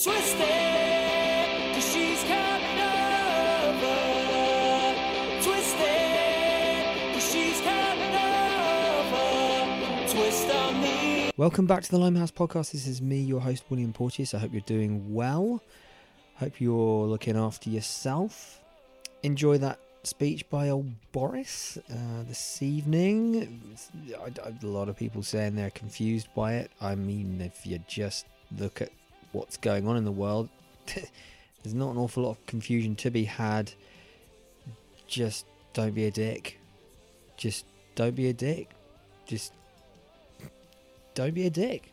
Twisted, cause she's coming. Twisted, cause she's coming. Welcome back to the Limehouse Podcast. This is me, your host, William Porteous. I hope you're doing well. Hope you're looking after yourself. Enjoy that speech by old Boris uh, this evening. I, I- a lot of people saying they're confused by it. I mean, if you just look at what's going on in the world, there's not an awful lot of confusion to be had. Just don't be a dick. Just don't be a dick. Just don't be a dick.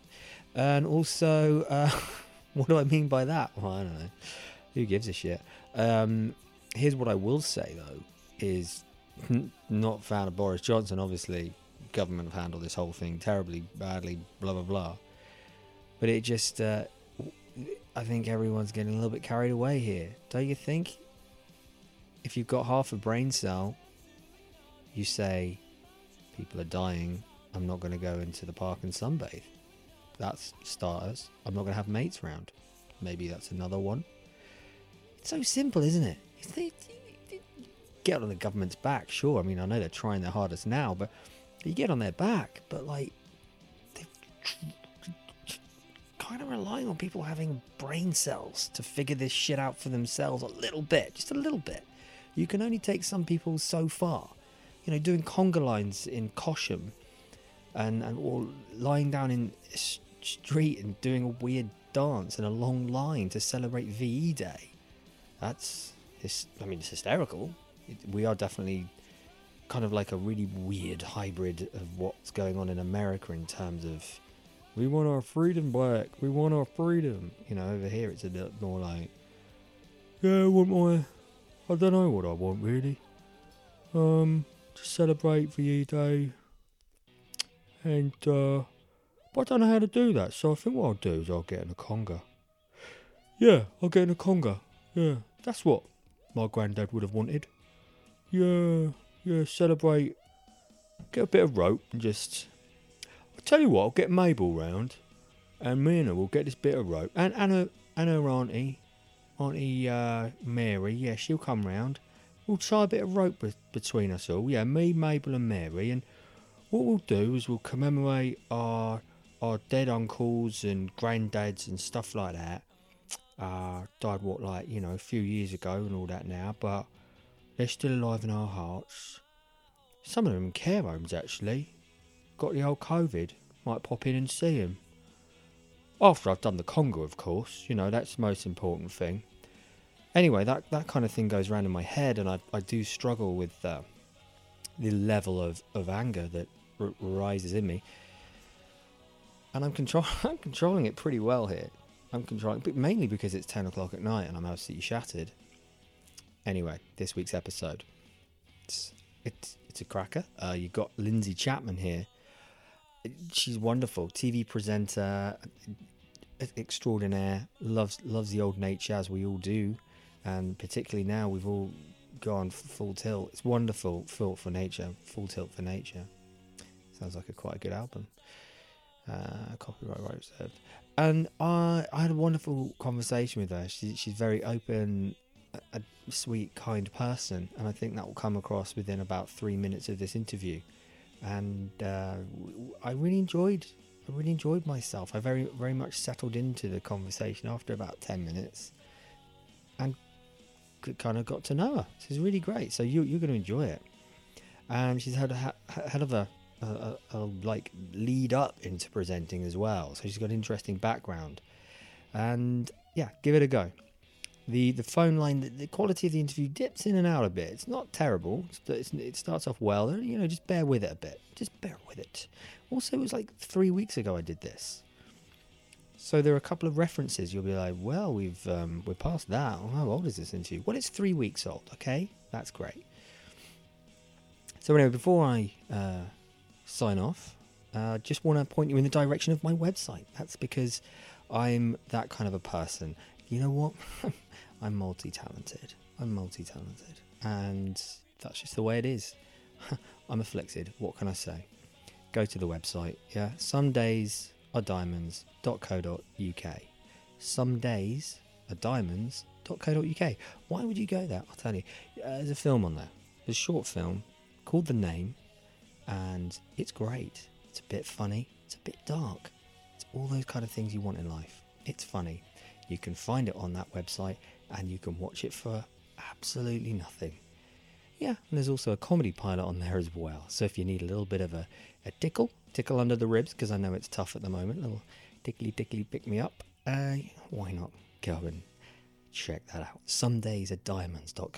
And also, uh, what do I mean by that? Well, I don't know. Who gives a shit? Um, here's what I will say though: is not fan of Boris Johnson. Obviously, government have handled this whole thing terribly, badly, blah blah blah. But it just, uh, I think everyone's getting a little bit carried away here. Don't you think? If you've got half a brain cell, you say, people are dying. I'm not going to go into the park and sunbathe. That's starters. I'm not going to have mates round. Maybe that's another one. It's so simple, isn't it? Get on the government's back, sure. I mean, I know they're trying their hardest now, but you get on their back. But like, they're kind of relying on people having brain cells to figure this shit out for themselves a little bit, just a little bit. You can only take some people so far. You know, doing conga lines in Cosham and, and or lying down in street and doing a weird dance in a long line to celebrate VE Day. That's, I mean, it's hysterical. We are definitely kind of like a really weird hybrid of what's going on in America in terms of we want our freedom back, we want our freedom. You know, over here it's a bit more like, yeah, I want my, I don't know what I want really. Um, to celebrate VE Day and uh, but I don't know how to do that. So I think what I'll do is I'll get in a conga. Yeah, I'll get in a conga. Yeah, that's what my granddad would have wanted. Yeah, yeah, celebrate. Get a bit of rope and just. I'll tell you what, I'll get Mabel round, and her will get this bit of rope, and and her and her auntie, auntie uh, Mary. Yeah, she'll come round. We'll tie a bit of rope be- between us all. Yeah, me, Mabel, and Mary, and what we'll do is we'll commemorate our our dead uncles and granddads and stuff like that. Uh, died what like you know a few years ago and all that now, but they're still alive in our hearts. Some of them care homes actually. Got the old COVID. Might pop in and see him. After I've done the conga, of course. You know that's the most important thing. Anyway, that that kind of thing goes around in my head, and I I do struggle with uh, the level of, of anger that r- rises in me. And I'm control I'm controlling it pretty well here. I'm controlling, but mainly because it's ten o'clock at night and I'm absolutely shattered. Anyway, this week's episode, it's it's it's a cracker. Uh, you got Lindsey Chapman here. She's wonderful, TV presenter, extraordinaire. Loves loves the old nature as we all do, and particularly now we've all gone full tilt. It's wonderful. Full for nature, full tilt for nature. Sounds like a quite a good album. Uh, copyright rights reserved. And I, I had a wonderful conversation with her. She, she's very open, a, a sweet, kind person, and I think that will come across within about three minutes of this interview. And uh, I really enjoyed, I really enjoyed myself. I very, very much settled into the conversation after about ten minutes, and kind of got to know her. Is really great. So you, you're going to enjoy it. And she's had a hell of a a, a, a like lead up into presenting as well. So she's got an interesting background, and yeah, give it a go. The The phone line, the, the quality of the interview dips in and out a bit. It's not terrible. It's, it starts off well. You know, just bear with it a bit. Just bear with it. Also, it was like three weeks ago I did this. So there are a couple of references. You'll be like, "Well, we've um, we're past that. Oh, how old is this interview? Well, it's three weeks old. Okay, that's great. So anyway, before I uh, sign off, uh, just want to point you in the direction of my website. That's because I'm that kind of a person. You know what? I'm multi-talented. I'm multi-talented, and that's just the way it is. I'm afflicted. What can I say? Go to the website. Yeah, some days are diamonds.co.uk. some days are diamonds.co.uk. Why would you go there? I'll tell you. Uh, there's a film on there. There's a short film called The Name, and it's great. It's a bit funny. It's a bit dark. It's all those kind of things you want in life. It's funny. You can find it on that website, and you can watch it for absolutely nothing. Yeah, and there's also a comedy pilot on there as well. So if you need a little bit of a, a tickle, tickle under the ribs, because I know it's tough at the moment, a little tickly tickly pick me up, uh, why not go and check that out. Some days at diamonds.co.uk.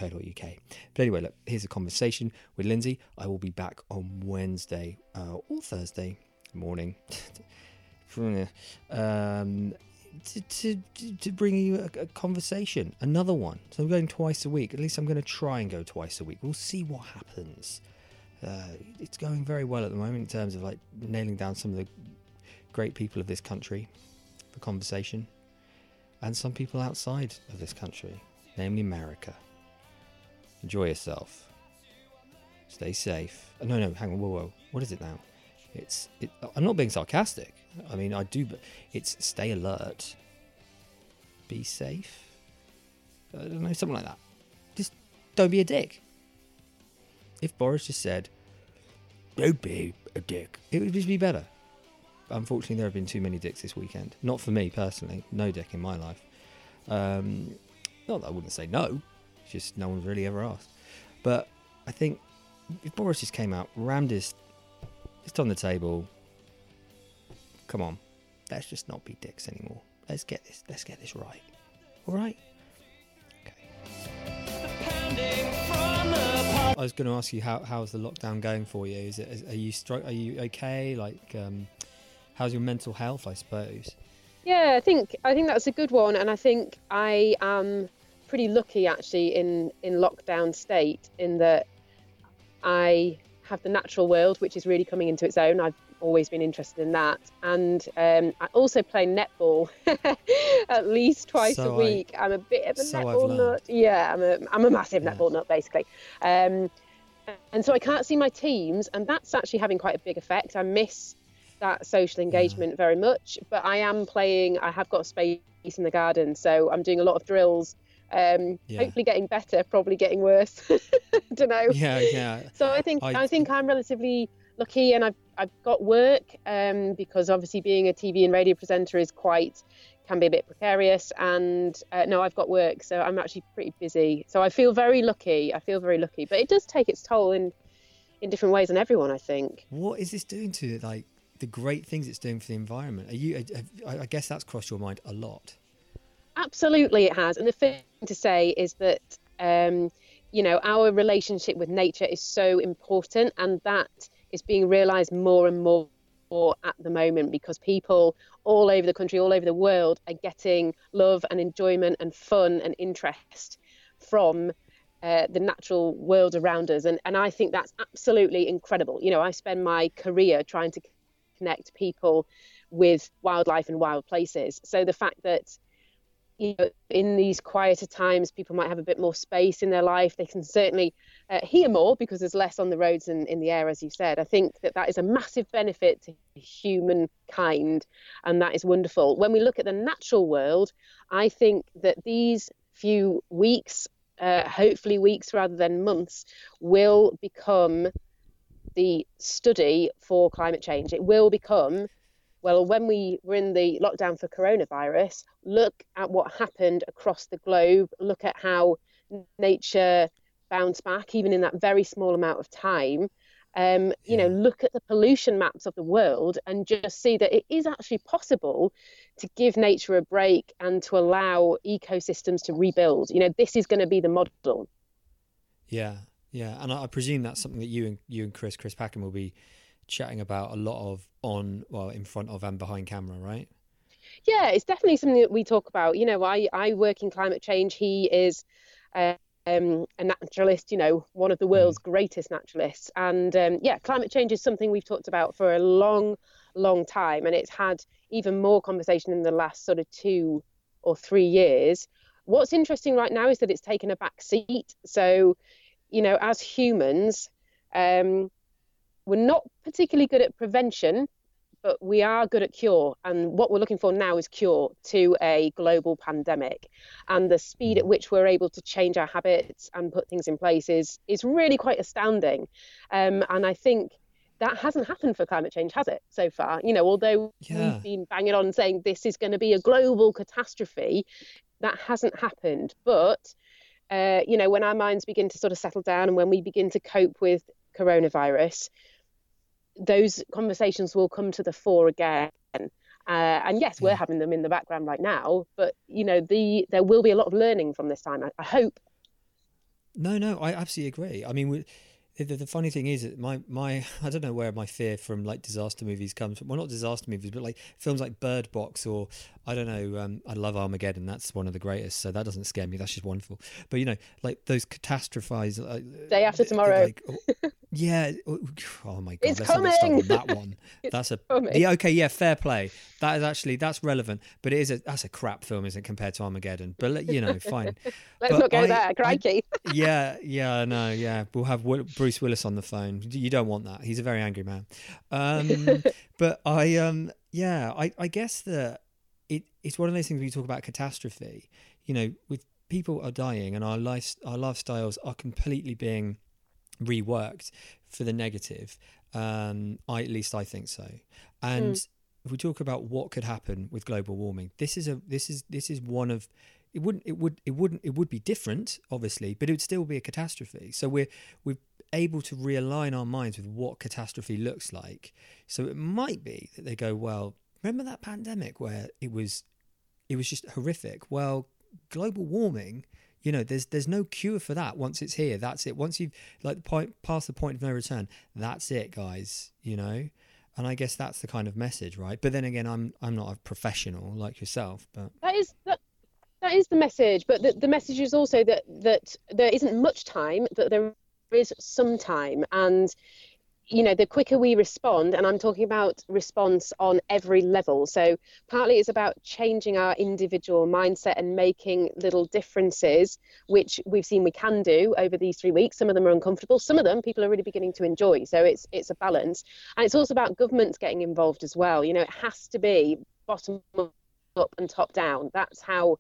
But anyway, look, here's a conversation with Lindsey. I will be back on Wednesday uh, or Thursday morning. um, to, to, to bring you a, a conversation, another one. So I'm going twice a week. At least I'm going to try and go twice a week. We'll see what happens. Uh, it's going very well at the moment in terms of like nailing down some of the great people of this country for conversation, and some people outside of this country, namely America. Enjoy yourself. Stay safe. Oh, no, no, hang on. Whoa, whoa. What is it now? It's. It, I'm not being sarcastic. I mean, I do, but it's stay alert. Be safe. I don't know, something like that. Just don't be a dick. If Boris just said, "Don't be a dick," it would just be better. Unfortunately, there have been too many dicks this weekend. Not for me personally. No dick in my life. Um, not that I wouldn't say no. It's just no one's really ever asked. But I think if Boris just came out, rammed his fist on the table. Come on, let's just not be dicks anymore. Let's get this. Let's get this right. All right. From I was going to ask you how how's the lockdown going for you? Is it are you stri- are you okay? Like, um, how's your mental health? I suppose. Yeah, I think I think that's a good one, and I think I am pretty lucky actually in in lockdown state in that I have the natural world, which is really coming into its own. I've always been interested in that, and um, I also play netball at least twice So a I- week. I'm a bit of a so netball nut. Yeah, I'm a I'm a massive Yeah. netball nut basically. Um, and so I can't see my teams, and that's actually having quite a big effect. I miss that social engagement very much, but I am playing. I have got space in the garden, so I'm doing a lot of drills. Um, Yeah. Hopefully, getting better, probably getting worse. don't know. Yeah, yeah. So I think I- I, think I'm relatively lucky, and I've I've got work um, because obviously being a TV and radio presenter is quite can be a bit precarious. And uh, no, I've got work, so I'm actually pretty busy. So I feel very lucky. I feel very lucky, but it does take its toll in in different ways on everyone. I think. What is this doing to? Like the great things it's doing for the environment? Are you? I I guess that's crossed your mind a lot. Absolutely, it has. And the thing to say is that, um, you know, our relationship with nature is so important, and that is being realised more and more at the moment because people all over the country, all over the world, are getting love and enjoyment and fun and interest from. Uh, the natural world around us, and, and I think that's absolutely incredible. You know, I spend my career trying to connect people with wildlife and wild places. So the fact that you know, in these quieter times, people might have a bit more space in their life. They can certainly uh, hear more because there's less on the roads and in the air, as you said. I think that that is a massive benefit to humankind, and that is wonderful. When we look at the natural world, I think that these few weeks, uh, hopefully weeks rather than months, will become the study for climate change. It will become well, when we were in the lockdown for coronavirus, look at what happened across the globe, look at how nature bounced back, even in that very small amount of time. Um, you know, look at the pollution maps of the world and just see that it is actually possible to give nature a break and to allow ecosystems to rebuild. You know, this is going to be the model. Yeah, yeah, and I, I presume that's something that you and you and Chris, Chris Packham, will be chatting about a lot of on, well, in front of and behind camera, right? yeah it's definitely something that we talk about. You know i i work in climate change. He is uh, um, a naturalist you know one of the world's greatest naturalists. And um, yeah climate change is something we've talked about for a long long time. And it's had even more conversation in the last sort of two or three years. What's interesting right now is that it's taken a back seat. So you know as humans um, we're not particularly good at prevention but we are good at cure. And what we're looking for now is cure to a global pandemic. And the speed at which we're able to change our habits and put things in place is, is really quite astounding. Um, and I think that hasn't happened for climate change, has it, so far? You know, although Yeah. we've been banging on saying this is going to be a global catastrophe, that hasn't happened. But, uh, you know, when our minds begin to sort of settle down and when we begin to cope with coronavirus, those conversations will come to the fore again. Uh, and yes, we're having them in the background right now, but you know, the there will be a lot of learning from this time. I, I hope. No, no, I absolutely agree. I mean, we, the, the, funny thing is my, my, I don't know where my fear from like disaster movies comes from. Well, not disaster movies, but like films like Bird Box or I don't know. Um, I love Armageddon. That's one of the greatest. So that doesn't scare me. That's just wonderful. But you know, like those catastrophize. Uh, Day after tomorrow. Like, oh, yeah. Oh oh my god. It's let's coming. on that one. that's a coming. yeah. Okay. Yeah. Fair play. That is actually that's relevant. But it is a that's a crap film, isn't it, compared to Armageddon? But you know, fine. Let's But not go I- there, I- yeah, yeah, no, yeah. We'll have Will, Bruce Willis on the phone. You don't want that. He's a very angry man. Um, but I, um, yeah, I, I guess that it, it's one of those things we talk about catastrophe. You know, with people are dying and our life, our lifestyles are completely being reworked for the negative. Um, I at least I think so. And if we talk about what could happen with global warming, this is a this is this is one of it wouldn't it would it wouldn't it would be different obviously but it would still be a catastrophe. So we're we're able to realign our minds with what catastrophe looks like. So it might be that they go well remember that pandemic where it was it was just horrific? Well global warming you know there's there's no cure for that once it's here. That's it. Once you've like the point past the point of no return that's it guys you know? And i guess that's the kind of message right? But then again i'm i'm not a professional like yourself but that is that, that is the message but the, the message is also that that there isn't much time that there is some time. And you know the quicker we respond and i'm talking about response on every level. So partly it's about changing our individual mindset and making little differences which we've seen we can do over these three weeks. Some of them are uncomfortable. Some of them people are really beginning to enjoy. So it's it's a balance. And it's also about governments getting involved as well. You know it has to be bottom up and top down. That's how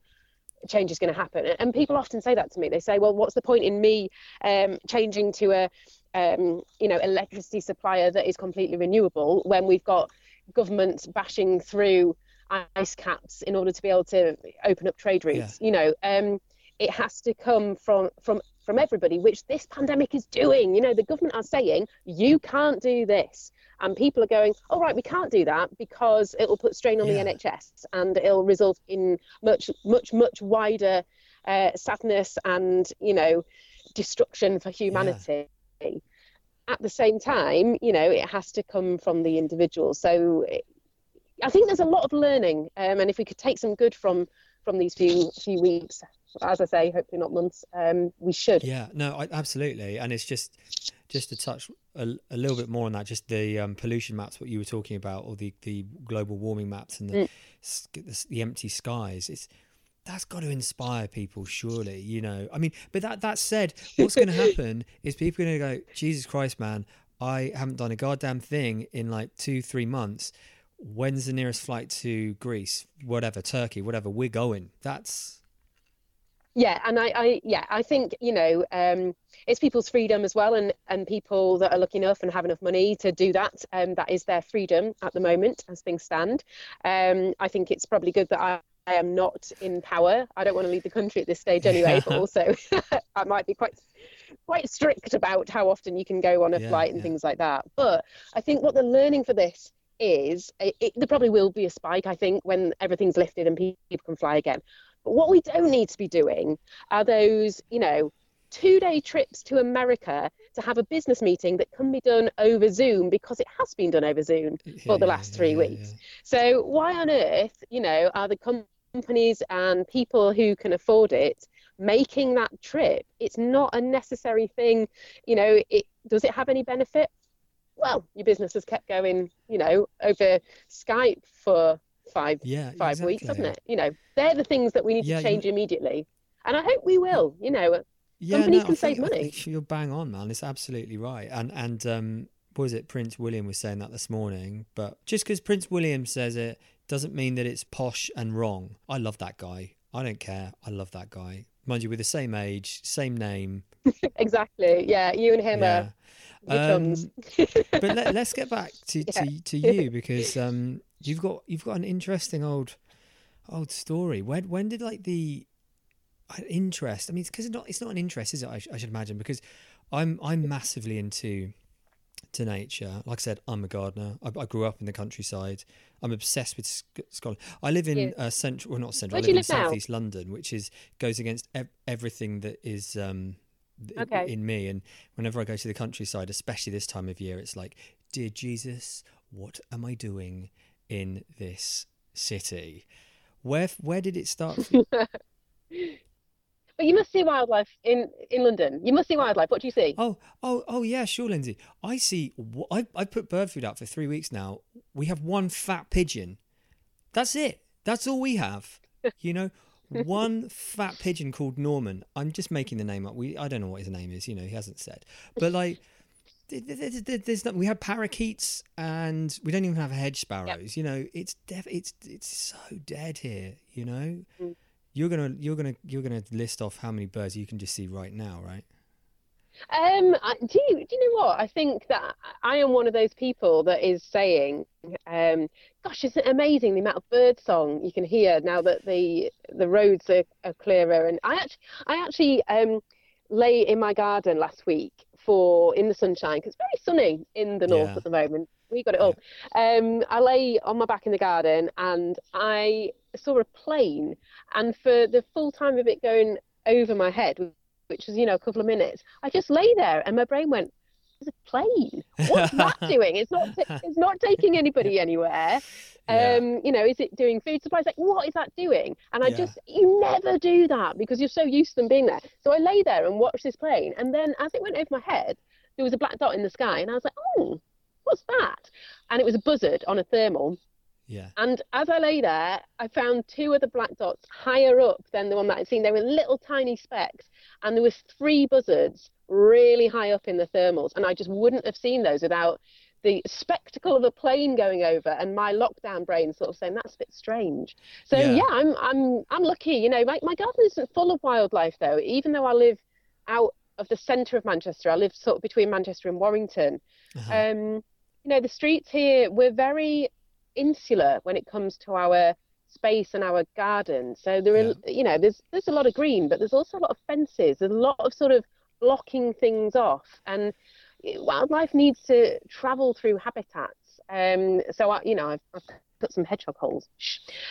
change is going to happen and people often say that to me. They say well what's the point in me um, changing to a um, you know electricity supplier that is completely renewable when we've got governments bashing through ice caps in order to be able to open up trade routes? You know um, it has to come from from from everybody which this pandemic is doing. You know the government are saying you can't do this and people are going all right we can't do that because it will put strain on Yeah. the nhs and it'll result in much much much wider uh, sadness and you know destruction for humanity. At the same time you know it has to come from the individual. So it- i think there's a lot of learning um, and if we could take some good from from these few few weeks as i say hopefully not months um, we should. Yeah, no, I, absolutely, and it's just just to touch a, a little bit more on that, just the um, pollution maps, what you were talking about, or the the global warming maps and the Mm. the, the empty skies. It's that's got to inspire people, surely. You know, I mean, but that that said, what's going to happen is people are going to go, Jesus Christ, man, I haven't done a goddamn thing in like two three months. When's the nearest flight to Greece? Whatever, Turkey, whatever. We're going. That's yeah and I, I yeah i think you know um it's people's freedom as well and and people that are lucky enough and have enough money to do that um that is their freedom at the moment as things stand um i think it's probably good that i I am not in power. I don't want to leave the country at this stage anyway, but also I might be quite quite strict about how often you can go on a Yeah, flight and yeah. things like that. But I think what the learning for this is, it, it, there probably will be a spike. I think when everything's lifted and people can fly again. But what we don't need to be doing are those, you know, two day trips to America to have a business meeting that can be done over Zoom because it has been done over Zoom for the last three yeah, weeks. yeah. So why on earth, you know, are the companies and people who can afford it making that trip? It's not a necessary thing. You know, it does it have any benefit? Well, your business has kept going, you know, over Skype for five Yeah, five weeks, hasn't it? You know, they're the things that we need Yeah, to you- change immediately. And I hope we will, you know. Yeah, Companies no, can I save think- money. you're bang on, man. It's absolutely right. And and um, was it Prince William was saying that this morning, but just because Prince William says it doesn't mean that it's posh and wrong. I love that guy. I don't care. I love that guy. Mind you, we're the same age, same name. exactly. Yeah, you and him Yeah. are. Um, but let, let's get back to, to, to you because um, you've got you've got an interesting old old story. When when did like the uh, interest? I mean, it's because it's, not it's not an interest, is it? I, sh- I should imagine because I'm I'm massively into to nature. Like I said, I'm a gardener. I, I grew up in the countryside. I'm obsessed with Scotland. I live in Yeah. uh, central, well, not central. Where I live in southeast London, which is goes against ev- everything that is um, Okay. in me. And whenever I go to the countryside, especially this time of year, it's like, dear Jesus, what am I doing in this city? Where where did it start? But you must see wildlife in in London. You must see wildlife. What do you see? Oh, oh, oh, yeah, sure, Lindsey. I see. I I put bird food out for three weeks now. We have one fat pigeon. That's it. That's all we have. You know, one fat pigeon called Norman. I'm just making the name up. We I don't know what his name is. You know, he hasn't said. But like, th- th- th- th- there's not. We have parakeets and we don't even have hedge sparrows. You know, it's def- it's it's so dead here. You know. Mm. You're gonna, you're gonna, you're gonna list off how many birds you can just see right now, right? Um, do you do you know what? I think that I am one of those people that is saying, um, "Gosh, isn't it amazing the amount of bird song you can hear now that the the roads are, are clearer?" And I actually, I actually um, lay in my garden last week for in the sunshine because it's very sunny in the north Yeah. at the moment. We got it all. Um, I lay on my back in the garden and I saw a plane, and for the full time of it going over my head, which was you know a couple of minutes, I just lay there and my brain went, "There's a plane. What's that doing? It's not. It's not taking anybody anywhere. Yeah. Um, you know, is it doing food supplies? Like, what is that doing? And I Yeah. just, you never do that because you're so used to them being there. So I lay there and watched this plane, and then as it went over my head, there was a black dot in the sky, and I was like, oh, what's that? And it was a buzzard on a thermal. Yeah. And as I lay there, I found two other black dots higher up than the one that I'd seen. They were little tiny specks, and there was three buzzards really high up in the thermals, and I just wouldn't have seen those without the spectacle of a plane going over and my lockdown brain sort of saying that's a bit strange. So Yeah. yeah, I'm I'm I'm lucky. You know, my my garden isn't full of wildlife though. Even though I live out of the centre of Manchester, I live sort of between Manchester and Warrington. Uh-huh. Um, you know, the streets here, we're very insular when it comes to our space and our garden. So there are, you know, there's there's a lot of green, but there's also a lot of fences. There's a lot of sort of blocking things off, and wildlife needs to travel through habitats. Um, so I, you know, I've, I've put some hedgehog holes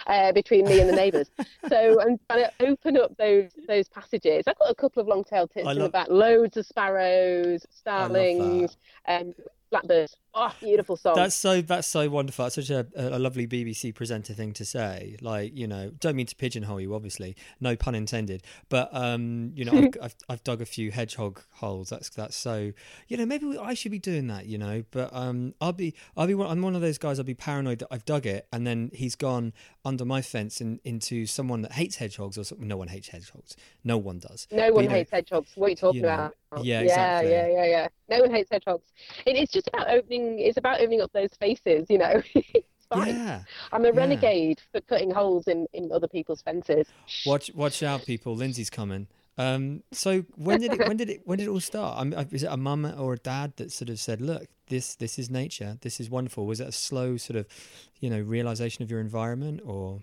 uh, between me and the neighbours. so I'm trying to open up those those passages. I've got a couple of long-tailed tits I in the love- back, loads of sparrows, starlings, um, blackbirds. Oh, beautiful song. That's so that's so wonderful. That's such a, a lovely BBC presenter thing to say. Like you know, don't mean to pigeonhole you, obviously, no pun intended. But um, you know, I've, I've I've dug a few hedgehog holes. That's that's so you know maybe we, I should be doing that. You know, but um, I'll be I'll be one, I'm one of those guys. I'll be paranoid that I've dug it and then he's gone under my fence and into someone that hates hedgehogs or something. No one hates hedgehogs. No one does. No But, one you know, hates hedgehogs. What are you talking you know, about? yeah, yeah, exactly. yeah, yeah, yeah. No one hates hedgehogs. It, it's just about opening. It's about opening up those spaces. You know, fine. Yeah. I'm a yeah. renegade for cutting holes in in other people's fences. Watch, watch out, people! Lindsey's coming. Um, so when did it? When did it? When did it all start? Um, is it a mum or a dad that sort of said, "Look, this this is nature. This is wonderful." Was it a slow sort of, you know, realization of your environment, or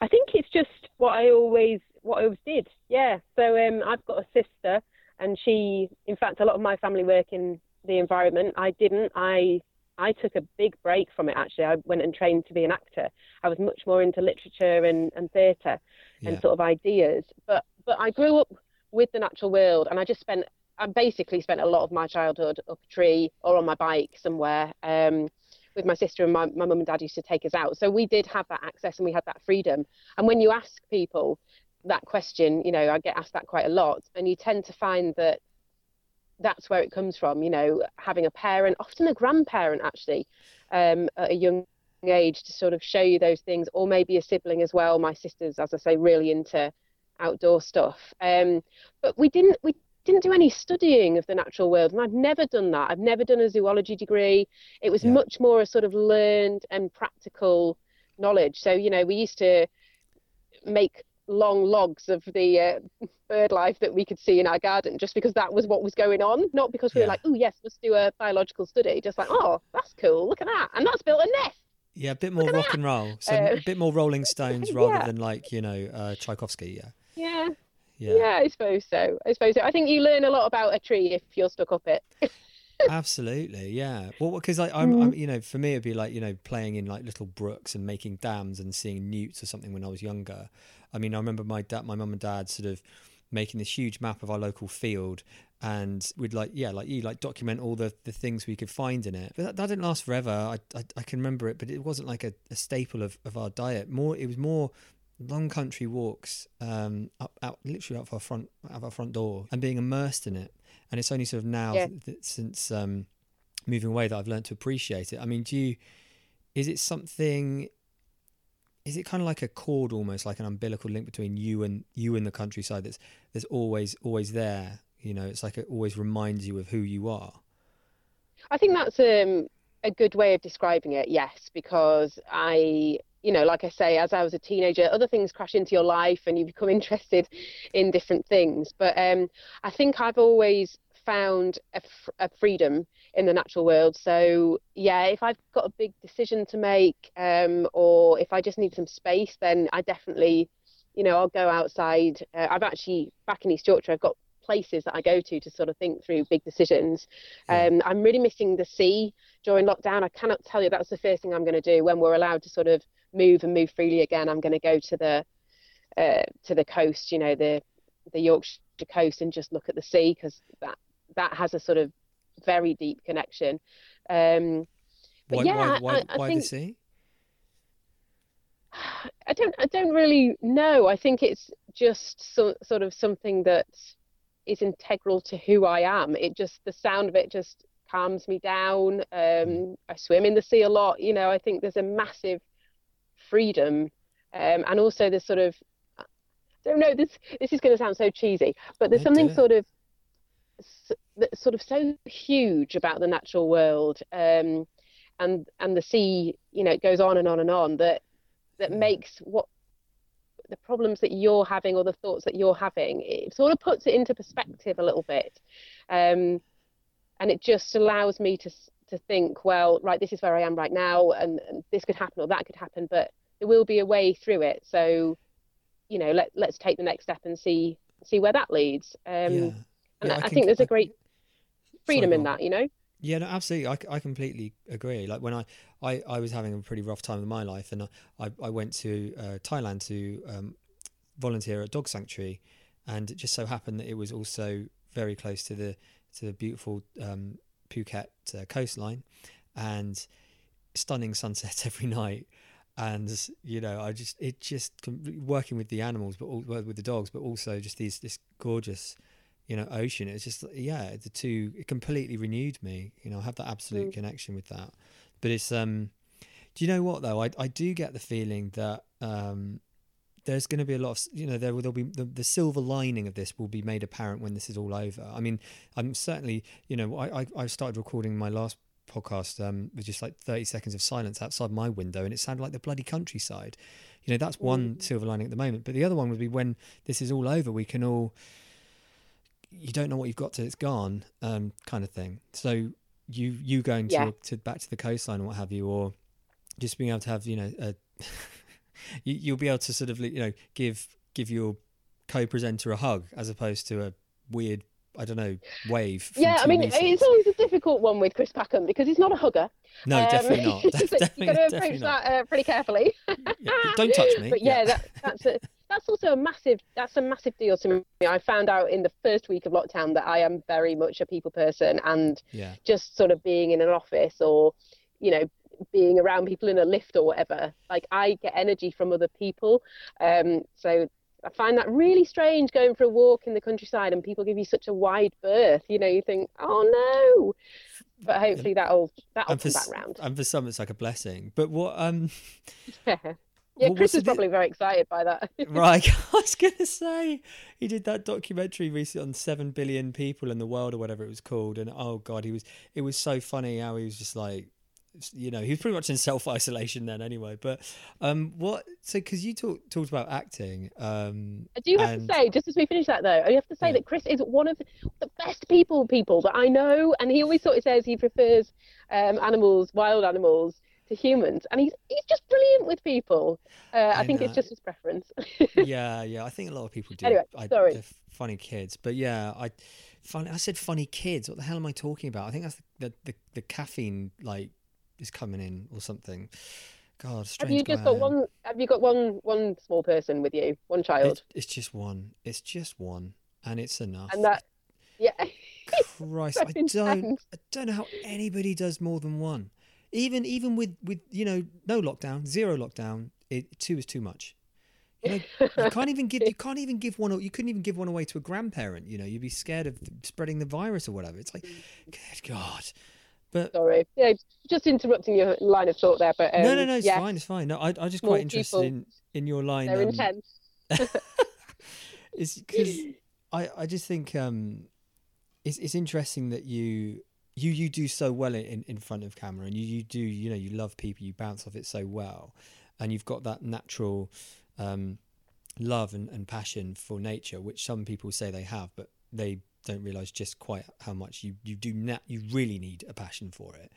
I think it's just what I always what I always did. Yeah. So um, I've got a sister, and she, in fact, a lot of my family work in the environment. I didn't. I I took a big break from it. Actually, I went and trained to be an actor. I was much more into literature and and theatre yeah, and sort of ideas. But but I grew up with the natural world, and I just spent I basically spent a lot of my childhood up a tree or on my bike somewhere. Um, with my sister and my, my mum and dad used to take us out. So we did have that access and we had that freedom. And when you ask people that question, you know, I get asked that quite a lot, and you tend to find that that's where it comes from, you know, having a parent, often a grandparent actually, um, at a young age to sort of show you those things, or maybe a sibling as well. My sister's, as I say, really into outdoor stuff. Um, but we didn't we didn't do any studying of the natural world, and I've never done that. I've never done a zoology degree. It was Yeah. much more a sort of learned and practical knowledge. So you know, we used to make long logs of the uh, bird life that we could see in our garden just because that was what was going on not because we Yeah. were like oh yes let's do a biological study just like oh that's cool look at that and that's built a nest Yeah, a bit more rock and roll. So Uh, a bit more Rolling Stones rather yeah. than like you know uh, Tchaikovsky. Yeah. yeah, Yeah. yeah i suppose so i suppose so i think you learn a lot about a tree if you're stuck up it Absolutely, yeah. Well, because like I'm, Mm-hmm. I'm, you know, for me it'd be like you know playing in like little brooks and making dams and seeing newts or something when I was younger. I mean, I remember my dad, my mum and dad, sort of making this huge map of our local field, and we'd like, yeah, like you like document all the the things we could find in it. But that, that didn't last forever. I, I I can remember it, but it wasn't like a, a staple of of our diet. More, it was more long country walks um up out literally out of our front out of our front door and being immersed in it and it's only sort of now Yeah. th- th- since um moving away that I've learned to appreciate it. I mean, do you is it something is it kind of like a cord almost like an umbilical link between you and you and the countryside that's that's always always there, you know, it's like it always reminds you of who you are. I think that's um, a good way of describing it, yes, because I, you know, like I say, as I was a teenager, other things crash into your life and you become interested in different things. But um, I think I've always found a, f- a freedom in the natural world. So, yeah, if I've got a big decision to make um, or if I just need some space, then I definitely, you know, I'll go outside. Uh, I've actually, back in East Yorkshire, I've got places that I go to to sort of think through big decisions. Yeah. Um, I'm really missing the sea during lockdown. I cannot tell you that's the first thing I'm going to do when we're allowed to sort of move and move freely again. I'm going to go to the uh, to the coast, you know, the the Yorkshire coast, and just look at the sea because that that has a sort of very deep connection. Um, But Why yeah, why why, I why the sea? I don't I don't really know. I think it's just so, sort of something that is integral to who I am. It just the sound of it just calms me down. Um, I swim in the sea a lot. You know, I think there's a massive freedom, um, and also there's sort of I don't know. This this is going to sound so cheesy, but there's No, something sort of sort of so huge about the natural world. Um, and and the sea, you know, it goes on and on and on that that makes what the problems that you're having or the thoughts that you're having, it sort of puts it into perspective a little bit. Um, and it just allows me to to think, well, right, this is where I am right now, and, and this could happen or that could happen, but there will be a way through it. So, you know, let let's take the next step and see see where that leads. Um, yeah. and Yeah, I, I think there's a great freedom go in that, you know. Yeah, no, absolutely. I, I completely agree. Like when I, I, I was having a pretty rough time in my life, and I, I, I went to uh, Thailand to um, volunteer at dog sanctuary, and it just so happened that it was also very close to the to the beautiful um, Phuket uh, coastline, and stunning sunsets every night. And you know, I just it just working with the animals, but all, with the dogs, but also just these this gorgeous you know ocean it's just yeah the two it completely renewed me you know i have that absolute Mm. connection with that. But it's um do you know what though? I, I do get the feeling that um there's going to be a lot of you know there will there'll be the, the silver lining of this will be made apparent when this is all over. I mean i'm certainly you know i i, I started recording my last podcast um with just like 30 seconds of silence outside my window and it sounded like the bloody countryside you know that's one silver lining at the moment but the other one would be when this is all over we can all you don't know what you've got till it's gone, um, kind of thing. So you you going to, Yeah. to back to the coastline or what have you, or just being able to have you know a, you, you'll be able to sort of you know give give your co-presenter a hug as opposed to a weird I don't know wave. Yeah, I mean, meters. it's always a difficult one with Chris Packham because he's not a hugger. no, Um, definitely not. definitely, you've got to approach that uh, pretty carefully. Yeah, don't touch me. But yeah, That, that's a, that's also a massive that's a massive deal to me. I found out in the first week of lockdown that I am very much a people person, and yeah, just sort of being in an office or you know being around people in a lift or whatever, like I get energy from other people. Um, so I find that really strange going for a walk in the countryside and people give you such a wide berth. You know, you think, oh no. But hopefully that'll that'll and for come back round. and for some it's like a blessing. But what um Yeah. Yeah, What- Chris is probably very excited by that. Right, I was gonna say he did that documentary recently on seven billion people in the world or whatever it was called, and oh god, he was it was so funny how he was just like, you know, he was pretty much in self isolation then anyway. But um, what? So because you talked talked about acting, um, I do have and- to say, just as we finish that though, I have to say Yeah. that Chris is one of the best people people that I know, and he always sort of says he prefers um, animals, wild animals, to humans, and he's he's just brilliant with people. Uh, I, I think it's just his preference. yeah, yeah, I think a lot of people do. Anyway, I, sorry. funny kids, but yeah, I funny. I said funny kids. What the hell am I talking about? I think that's the the, the, the caffeine like is coming in or something. God, strange. have you just got one? Have you got one one small person with you, one child, It's, it's just one. It's just one, and it's enough. and that? Yeah. Christ, so I don't, intense. I don't know how anybody does more than one. Even even with with you know no lockdown, zero lockdown, it two is too much. You know, you can't even give you can't even give one. You couldn't even give one away to a grandparent. You know, you'd be scared of spreading the virus or whatever. It's like, mm. good God. But Sorry, yeah, just interrupting your line of thought there, but um, no, no, no, it's yeah, fine, it's fine. No, I, I'm just Small quite interested people. in in your line. they're um, intense. it's because I, I just think um, it's it's interesting that you you you do so well in, in front of camera and you, you do you know you love people you bounce off it so well and you've got that natural um, love and, and passion for nature which some people say they have but they don't realize just quite how much you you do na- you really need a passion for it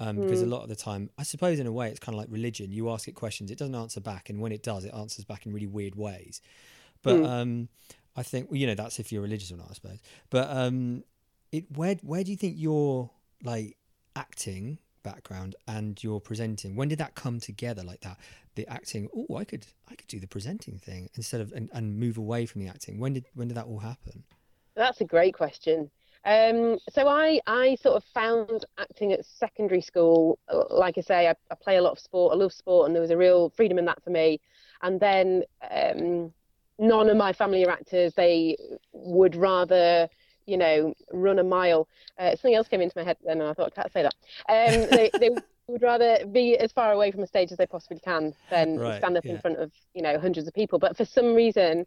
um, because a lot of the time I suppose in a way it's kind of like religion you ask it questions it doesn't answer back and when it does it answers back in really weird ways but um, I think well, you know that's if you're religious or not, I suppose. But um, it where where do you think your like acting background and your presenting when did that come together like that? The acting, oh, I could I could do the presenting thing instead of and, and move away from the acting. When did when did that all happen? That's a great question. Um, so I, I sort of found acting at secondary school. uh, Like I say, I, I play a lot of sport. I love sport, and there was a real freedom in that for me. And then um, none of my family are actors. They would rather, you know, run a mile. Uh, something else came into my head then, and I thought I can't say that. Um, they, they would rather be as far away from the stage as they possibly can than Right, stand up yeah. in front of, you know, hundreds of people. But for some reason,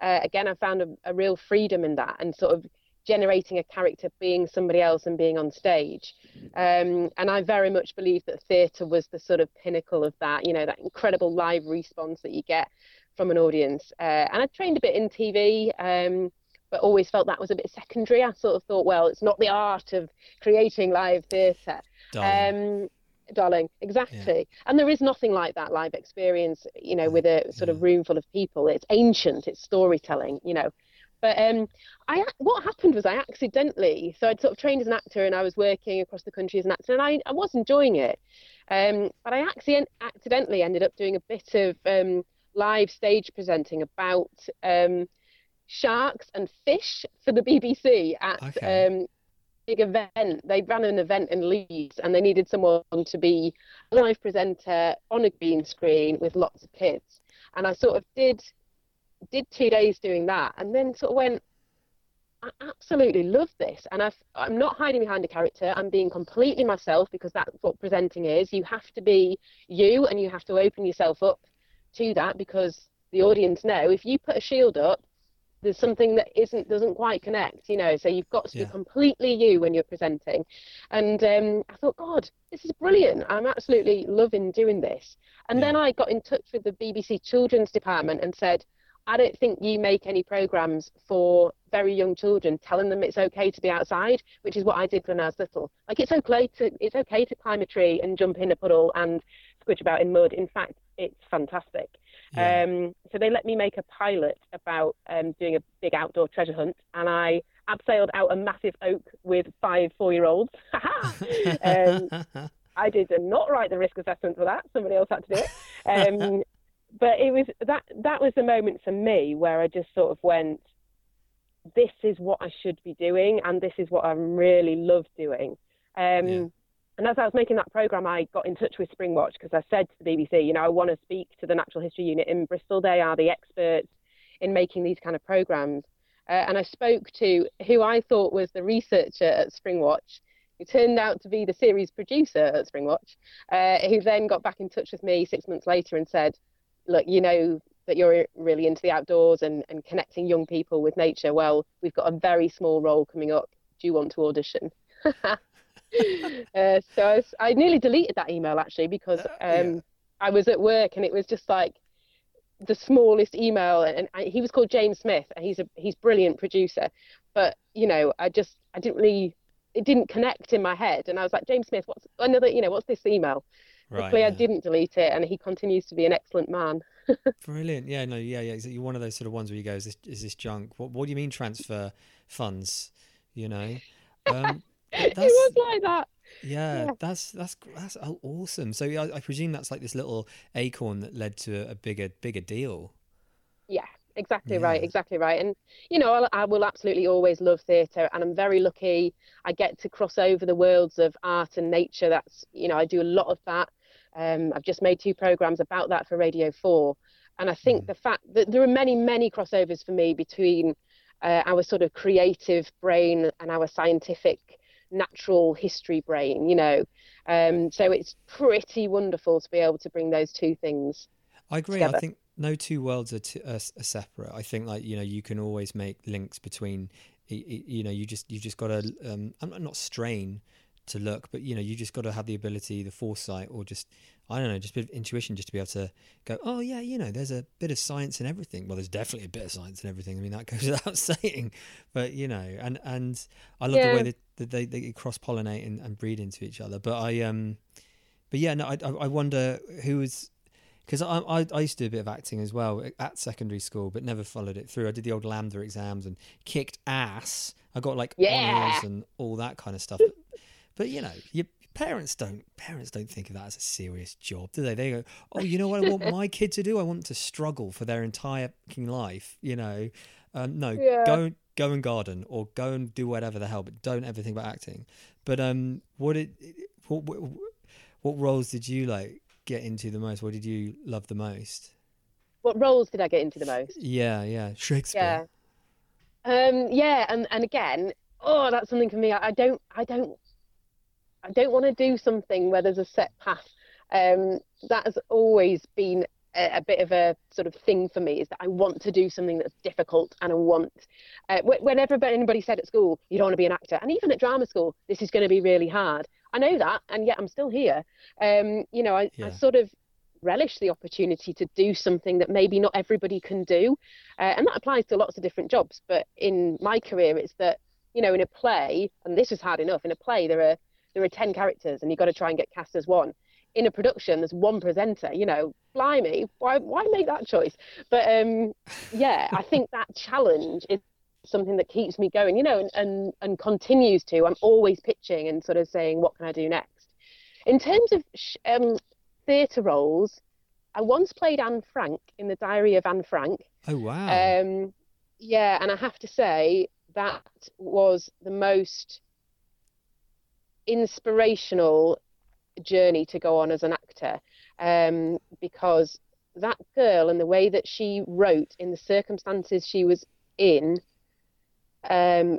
uh, again, I found a, a real freedom in that and sort of generating a character being somebody else and being on stage. Um, and I very much believe that theatre was the sort of pinnacle of that, you know, that incredible live response that you get from an audience. Uh, and I trained a bit in TV. Um, but always felt that was a bit secondary. I sort of thought, well, it's not the art of creating live theatre. Um, darling, exactly. And there is nothing like that live experience, you know, with a sort of room full of people. It's ancient, it's storytelling, you know. But um, I what happened was I accidentally, so I'd sort of trained as an actor and I was working across the country as an actor and I, I was enjoying it. Um, but I accident- accidentally ended up doing a bit of um, live stage presenting about um, sharks and fish for the BBC at Okay. um, big event. They ran an event in Leeds and they needed someone to be a live presenter on a green screen with lots of kids. And I sort of did did two days doing that and then sort of went, I absolutely love this. And I've, I'm not hiding behind a character. I'm being completely myself because that's what presenting is. You have to be you and you have to open yourself up to that because the audience know if you put a shield up, there's something that isn't doesn't quite connect, you know. So you've got to Yeah. be completely you when you're presenting. And um, I thought, God, this is brilliant. I'm absolutely loving doing this. And then I got in touch with the BBC Children's Department and said, I don't think you make any programs for very young children, telling them it's okay to be outside, which is what I did when I was little. Like it's okay to it's okay to climb a tree and jump in a puddle and squish about in mud. In fact, it's fantastic. Yeah. Um, so they let me make a pilot about um, doing a big outdoor treasure hunt, and I abseiled out a massive oak with five four-year-olds. um, I did not write the risk assessment for that. Somebody else had to do it. Um, but it was that that was the moment for me where I just sort of went, "This is what I should be doing, and this is what I really love doing." Um, Yeah. And as I was making that program, I got in touch with Springwatch because I said to the BBC, you know, I want to speak to the Natural History Unit in Bristol. They are the experts in making these kind of programs. Uh, and I spoke to who I thought was the researcher at Springwatch, who turned out to be the series producer at Springwatch, uh, who then got back in touch with me six months later and said, look, you know that you're really into the outdoors and, and connecting young people with nature. Well, we've got a very small role coming up. Do you want to audition? uh, so I, was, I, nearly deleted that email actually because um, yeah. I was at work and it was just like the smallest email and I, he was called James Smith and he's a he's brilliant producer. But you know I just I didn't really it didn't connect in my head and I was like James Smith what's another you know what's this email? Right, luckily yeah. I didn't delete it and he continues to be an excellent man. Brilliant. Yeah no yeah yeah. You're one of those sort of ones where you go is this, is this junk? What, what do you mean transfer funds? You know? Um, it was like that yeah, yeah, that's that's that's awesome. So I, I, presume that's like this little acorn that led to a, bigger bigger deal. Yeah, exactly yeah. right, exactly right. And you know, I, I will absolutely always love theatre, and I'm very lucky. I get to cross over the worlds of art and nature. That's you know, I do a lot of that. Um, I've just made two programs about that for Radio Four, and I think mm. the fact that there are many many crossovers for me between uh, our sort of creative brain and our scientific natural history brain, you know. Um, so it's pretty wonderful to be able to bring those two things. I agree. Together. I think no two worlds are, t- are, are, separate. I think like you know you can always make links between. You know, you just you just got to. Um, I'm not strain to look, but you know, you just got to have the ability, the foresight, or just I don't know, just a bit of intuition, just to be able to go, oh yeah, you know, there's a bit of science in everything. Well, there's definitely a bit of science in everything. I mean, that goes without saying, but you know, and and I love yeah. the way that that they, they cross pollinate and, and breed into each other. But I um, but yeah, no, I I wonder who was because I, I, I used to do a bit of acting as well at secondary school, but never followed it through. I did the old LAMDA exams and kicked ass. I got like yeah. honors and all that kind of stuff. But, you know, your parents don't parents don't think of that as a serious job, do they? They go, oh, you know what I want my kid to do? I want to struggle for their entire life. You know, um, no, yeah. go go and garden or go and do whatever the hell, but don't ever think about acting. But um, what it what, what, what roles did you like get into the most? What did you love the most? What roles did I get into the most? Yeah, yeah, Shakespeare. Yeah, um, yeah, and and again, oh, that's something for me. I, I don't, I don't, I don't want to do something where there's a set path. Um, that has always been a, a, bit of a sort of thing for me is that I want to do something that's difficult and I want. Uh, whenever anybody said at school, you don't want to be an actor, and even at drama school, this is going to be really hard. I know that, and yet I'm still here. Um, you know, I, yeah. I, sort of relish the opportunity to do something that maybe not everybody can do, uh, and that applies to lots of different jobs. But in my career, it's that you know, in a play, and this is hard enough. In a play, there are there are ten characters, and you've got to try and get cast as one. In a production, there's one presenter. You know, blimey, why why make that choice? But um, yeah, I think that challenge is something that keeps me going, you know, and, and, and continues to. I'm always pitching and sort of saying, what can I do next? In terms of um, theatre roles, I once played Anne Frank in the Diary of Anne Frank. Oh, wow. Um, yeah, and I have to say, that was the most inspirational journey to go on as an actor um, because that girl and the way that she wrote in the circumstances she was in um,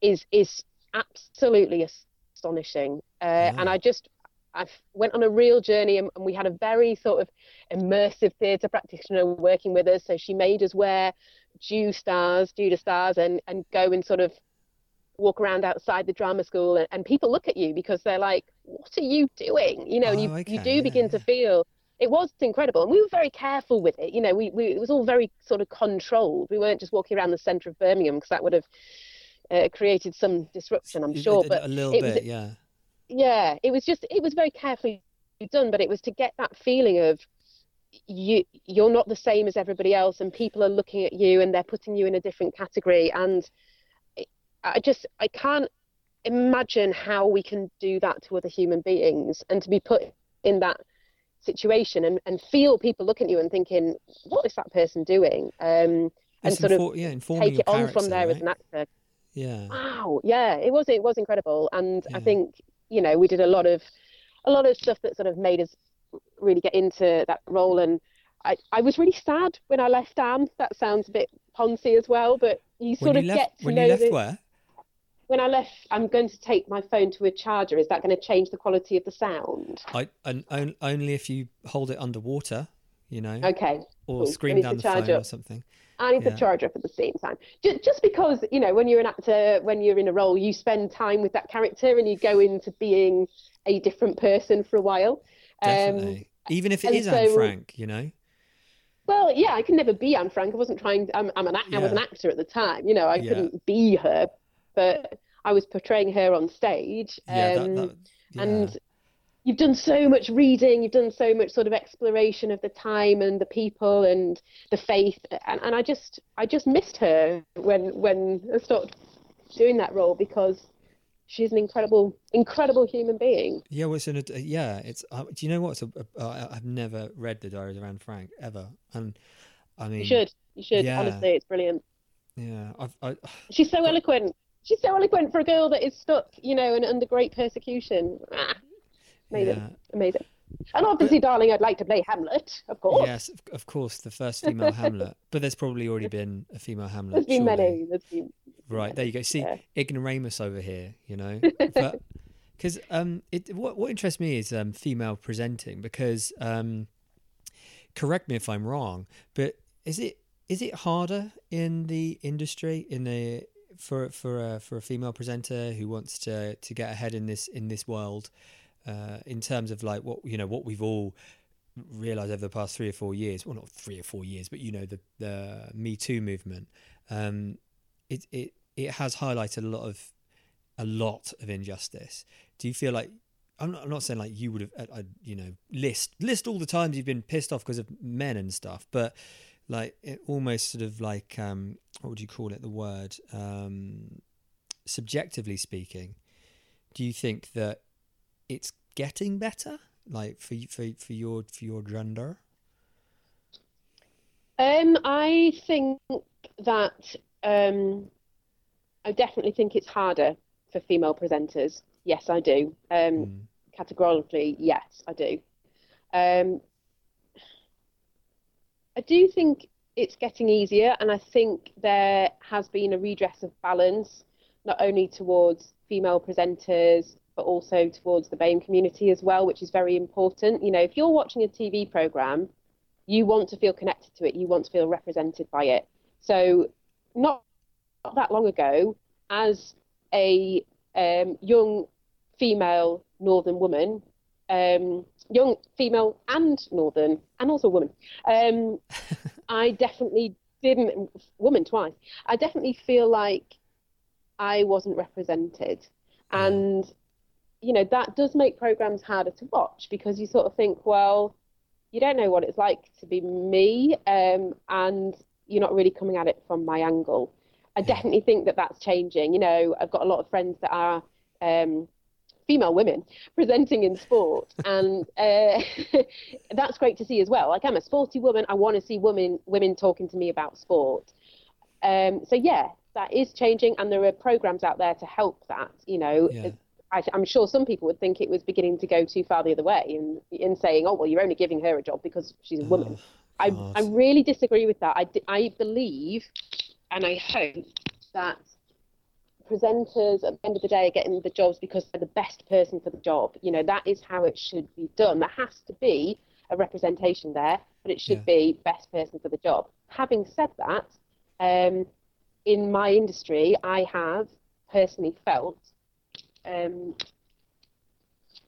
is is absolutely astonishing. Uh. And I just I went on a real journey, and, and we had a very sort of immersive theatre practitioner working with us. So she made us wear Jew stars, Judas stars, and and go and sort of walk around outside the drama school, and, and people look at you because they're like, "What are you doing?" You know, oh, you okay. you do begin to feel it was incredible and we were very careful with it you know we, we it was all very sort of controlled we weren't just walking around the centre of birmingham because that would have uh, created some disruption i'm sure but a little bit was, yeah yeah it was just it was very carefully done but it was to get that feeling of you you're not the same as everybody else and people are looking at you and they're putting you in a different category and i just i can't imagine how we can do that to other human beings and to be put in that situation and, and feel people looking at you and thinking, what is that person doing? Um, and sort infor- of yeah, take it on from there right? as an actor. Yeah. Wow. Yeah, it was it was incredible, and yeah. I think you know we did a lot of a lot of stuff that sort of made us really get into that role and. I, I was really sad when I left Anne. That sounds a bit poncy as well, but you sort when of you left, get to when know you left the, where? When I left, I'm going to take my phone to a charger. Is that going to change the quality of the sound? I and only if you hold it underwater. you know, Okay. or cool. Scream down the phone or something. I need Yeah. to charge up at the same time. Just, just because, you know, when you're an actor, when you're in a role, you spend time with that character and you go into being a different person for a while. Um, Definitely. Even if it is is Anne Frank, you know. well, yeah, I can never be Anne Frank. I wasn't trying. I'm, I'm an. act- I was an actor at the time. You know, I Yeah. couldn't be her, but I was portraying her on stage. Yeah, um, that, that, yeah. and you've done so much reading you've done so much sort of exploration of the time and the people and the faith and, and i just i just missed her when when i stopped doing that role because she's an incredible incredible human being Yeah, well, it's an, ad- yeah, it's. Uh, do you know what? It's a, a, uh, I've never read the Diaries of Anne Frank ever, and I mean, you should you should yeah. honestly it's brilliant yeah, I've, I, she's so eloquent she's so eloquent for a girl that is stuck you know and under great persecution ah, amazing yeah, amazing and obviously darling i'd like to play hamlet of course yes, of, of course, the first female Hamlet, but there's probably already been a female Hamlet. there's been surely. many there's been Right there you go. See, Yeah. ignoramus over here, you know. But because um, it what what interests me is um female presenting because um, correct me if I'm wrong, but is it is it harder in the industry in the for for a for a female presenter who wants to to get ahead in this in this world uh, in terms of like what you know what we've all realized over the past three or four years well not three or four years but you know the the me too movement um it it it has highlighted a lot of a lot of injustice. Do you feel like I'm not, I'm not saying like you would have uh, uh, you know list list all the times you've been pissed off because of men and stuff but like it almost sort of like um what would you call it the word um subjectively speaking do you think that it's getting better like for for for your for your gender Um, I think that um, I definitely think it's harder for female presenters. Yes, I do. Um, Mm. categorically, yes, I do. Um, I do think it's getting easier, and I think there has been a redress of balance, not only towards female presenters, but also towards the BAME community as well, which is very important. You know, if you're watching a TV program, you want to feel connected to it, you want to feel represented by it. So, not, not that long ago, as a um, young female northern woman, um, young female and northern, and also a woman, um, I definitely didn't, woman twice, I definitely feel like I wasn't represented. And, you know, that does make programs harder to watch because you sort of think, well, you don't know what it's like to be me, um, and you're not really coming at it from my angle. I definitely think that that's changing. You know, I've got a lot of friends that are um, female women presenting in sport, and uh, that's great to see as well. Like I'm a sporty woman, I want to see women women talking to me about sport. Um, so yeah, that is changing, and there are programs out there to help that. You know, Yeah. I, I'm sure some people would think it was beginning to go too far the other way, in in saying, oh well, you're only giving her a job because she's a woman. I, I really disagree with that. I, I believe and I hope that presenters at the end of the day are getting the jobs because they're the best person for the job. You know, that is how it should be done. There has to be a representation there, but it should Yeah. be best person for the job. Having said that, um, in my industry, I have personally felt, um,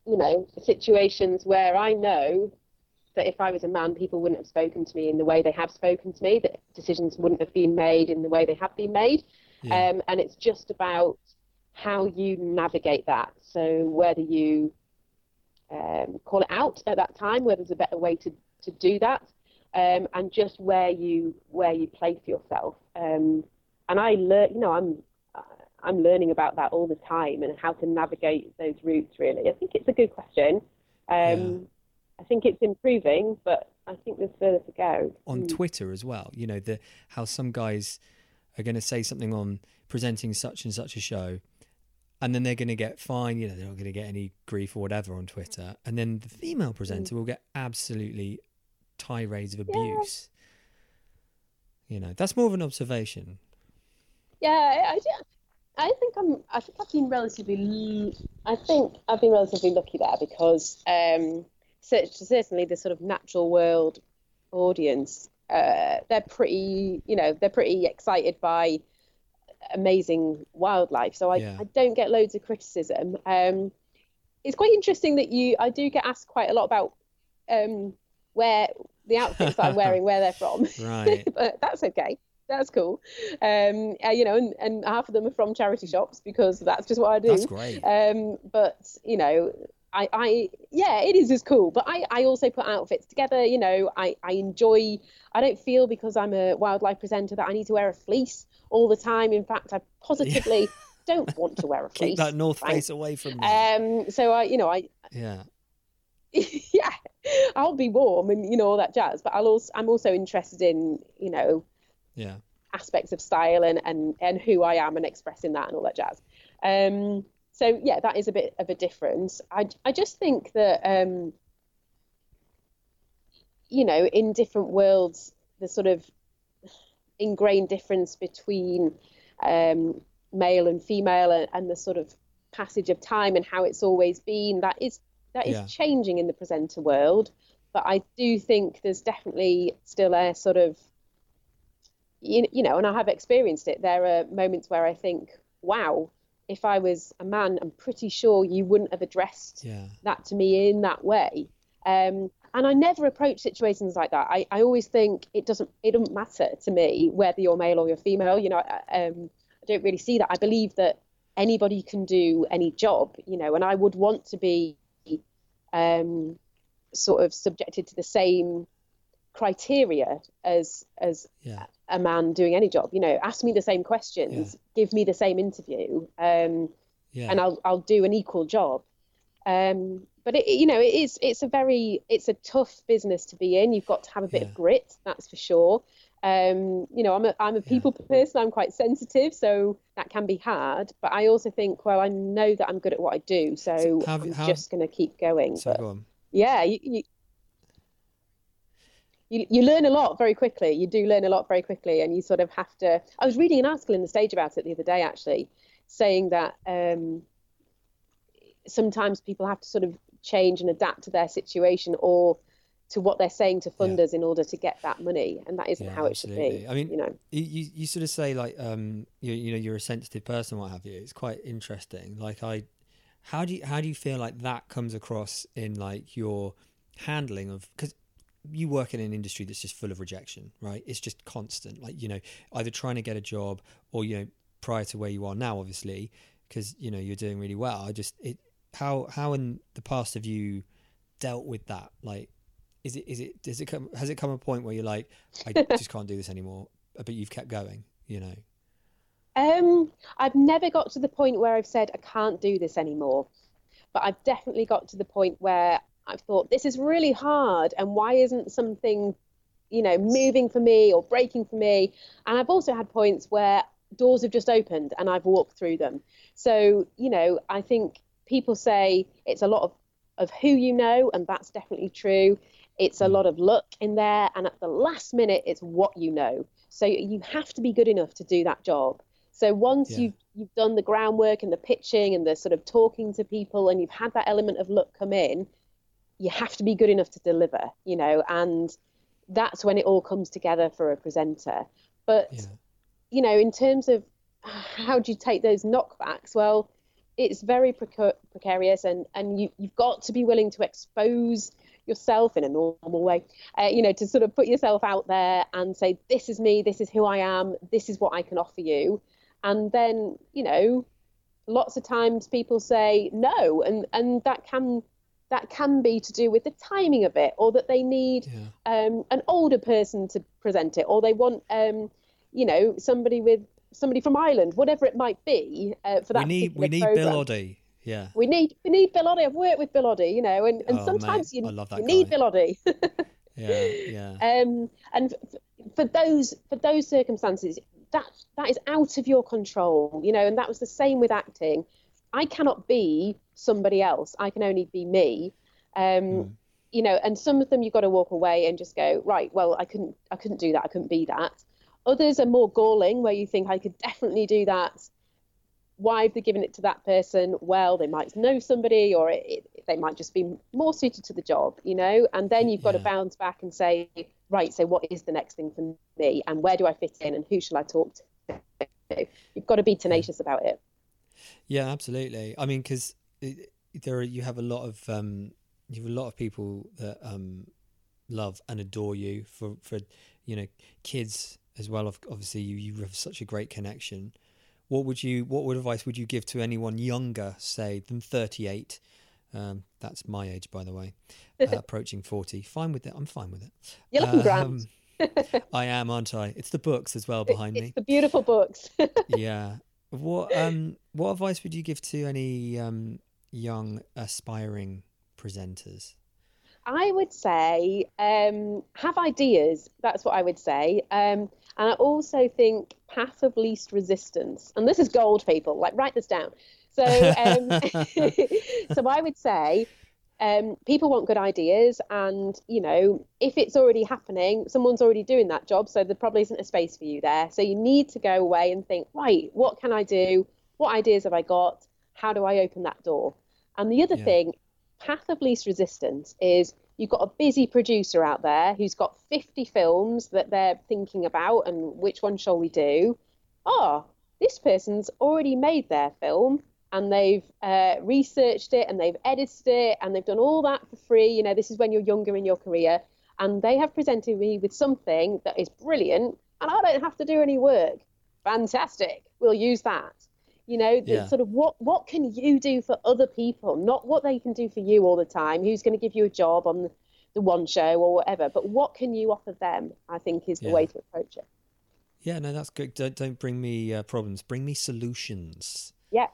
you know, situations where I know that if I was a man, people wouldn't have spoken to me in the way they have spoken to me, that decisions wouldn't have been made in the way they have been made. Yeah. Um, and it's just about how you navigate that. So whether you um, call it out at that time, whether there's a better way to, to do that, um, and just where you where you place yourself. Um, and I learn, you know, I'm I'm learning about that all the time and how to navigate those routes. Really, I think it's a good question. Um, I think it's improving, but I think there's further to go. on Mm. Twitter as well. You know, the how some guys are going to say something on presenting such and such a show, and then they're going to get fine. You know, they're not going to get any grief or whatever on Twitter, and then the female presenter will get absolutely tirades of abuse. You know, that's more of an observation. Yeah, I, I, do- I think I'm. I think I've been relatively. I think I've been relatively lucky there because um, cer- certainly the sort of natural world audience, uh, they're pretty, you know, they're pretty excited by amazing wildlife. So I, Yeah. I don't get loads of criticism. Um, it's quite interesting that you, I do get asked quite a lot about um, where the outfits that I'm wearing, where they're from. Right. but that's okay. That's cool. Um, uh, you know, and, and half of them are from charity shops because that's just what I do. That's great. Um, but you know, I, I, yeah, it is as cool. But I, I also put outfits together. You know, I, I enjoy. I don't feel because I'm a wildlife presenter that I need to wear a fleece all the time. In fact, I positively don't want to wear a fleece. Keep that North thanks. Face away from me. Um, so I, you know, I, yeah. yeah, I'll be warm and you know all that jazz. But I'll also, I'm also interested in, you know, Yeah. aspects of style and, and, and who I am and expressing that and all that jazz. Um, so yeah, that is a bit of a difference. I, I just think that, um, you know, in different worlds, the sort of ingrained difference between um, male and female and, and the sort of passage of time and how it's always been, that is that is Yeah. changing in the presenter world. But I do think there's definitely still a sort of you, you know, and I have experienced it. There are moments where I think, wow, if I was a man, I'm pretty sure you wouldn't have addressed Yeah. that to me in that way. Um, and I never approach situations like that. I, I always think it doesn't it doesn't matter to me whether you're male or you're female. You know, I, um, I don't really see that. I believe that anybody can do any job. You know, and I would want to be um, sort of subjected to the same criteria as as Yeah. A man doing any job. You know, ask me the same questions, give me the same interview, um, Yeah. and I'll I'll do an equal job. Um, but it, you know, it is it's a very it's a tough business to be in. You've got to have a bit Yeah. of grit, that's for sure. Um, you know, I'm a I'm a people person. I'm quite sensitive, so that can be hard. But I also think, well, I know that I'm good at what I do, so, So have- I'm have- just going to keep going. so But go yeah, you, you you you learn a lot very quickly. You do learn a lot very quickly, and you sort of have to. I was reading an article in the Stage about it the other day, actually, saying that um, sometimes people have to sort of change and adapt to their situation or to what they're saying to Yeah. funders in order to get that money, and that isn't Yeah, how it should be. I mean, you know, You, you you sort of say like um you you know you're a sensitive person what have you it's quite interesting like I how do you how do you feel like that comes across in like your handling of because you work in an industry that's just full of rejection right? It's just constant. Like you know either trying to get a job or you know prior to where you are now obviously because you know you're doing really well. I just it how how in the past have you dealt with that? Like is it is it does it come has it come a point where you're like I just can't do this anymore but you've kept going you know? Um, I've never got to the point where I've said I can't do this anymore, but I've definitely got to the point where I've thought this is really hard, and why isn't something, you know, moving for me or breaking for me? And I've also had points where doors have just opened and I've walked through them. So you know, I think people say it's a lot of of who you know, and that's definitely true. It's a hmm. lot of luck in there, and at the last minute, it's what you know. So you have to be good enough to do that job. So once Yeah. you've you've done the groundwork and the pitching and the sort of talking to people, and you've had that element of luck come in, you have to be good enough to deliver. You know, and that's when it all comes together for a presenter. But yeah you know, in terms of how do you take those knockbacks? Well, it's very preca- precarious, and and you you've got to be willing to expose yourself in a normal way, uh, you know, to sort of put yourself out there and say, this is me, this is who I am, this is what I can offer you, and then you know, lots of times people say no, and and that can that can be to do with the timing of it, or that they need yeah um, an older person to present it, or they want, um, you know, somebody with somebody from Ireland, whatever it might be uh, for that, we need we need Bill. Oddie yeah We need we need Bill Oddie. I've worked with Bill Oddie, you know, and, and Oh, sometimes mate, you, I love that you need. Bill Oddie. yeah yeah um, and f- for those for those circumstances, that that is out of your control, you know, and that was the same with acting. I cannot be somebody else. I can only be me. Um, Mm. You know, and some of them you've got to walk away and just go, right, well, I couldn't I couldn't do that. I couldn't be that. Others are more galling, where you think I could definitely do that. why have they given it to that person? Well, they might know somebody, or it, it, they might just be more suited to the job, you know. And then you've got to bounce back and say, right, so what is the next thing for me, and where do I fit in, and who shall I talk to? You've got to be tenacious about it. Yeah, absolutely. I mean, because there are, you have a lot of um, you have a lot of people that um, love and adore you for for you know kids as well. Obviously, you you have such a great connection. What would you what advice would you give to anyone younger, say than thirty eight? Um, that's my age, by the way, uh, approaching forty. Fine with it. I'm fine with it. You're looking grand. Um, I am, aren't I? It's the books as well behind me the beautiful books. yeah. What um what advice would you give to any um young aspiring presenters? I would say um, have ideas. That's what I would say. Um, and I also think path of least resistance. And this is gold, people. Like write this down. So, um, so I would say um, people want good ideas, and you know if it's already happening, someone's already doing that job, so there probably isn't a space for you there. So you need to go away and think, right, what can I do? What ideas have I got? How do I open that door? And the other Yeah. thing path of least resistance is you've got a busy producer out there who's got 50 films that they're thinking about and which one shall we do oh this person's already made their film and they've uh, researched it and they've edited it and they've done all that for free you know this is when you're younger in your career and they have presented me with something that is brilliant and i don't have to do any work fantastic we'll use that you know the Yeah. sort of what what can you do for other people not what they can do for you all the time who's going to give you a job on the, the one show or whatever but what can you offer them i think is the Yeah. way to approach it Yeah, no, that's good. Don't don't bring me uh, problems. Bring me solutions. yeah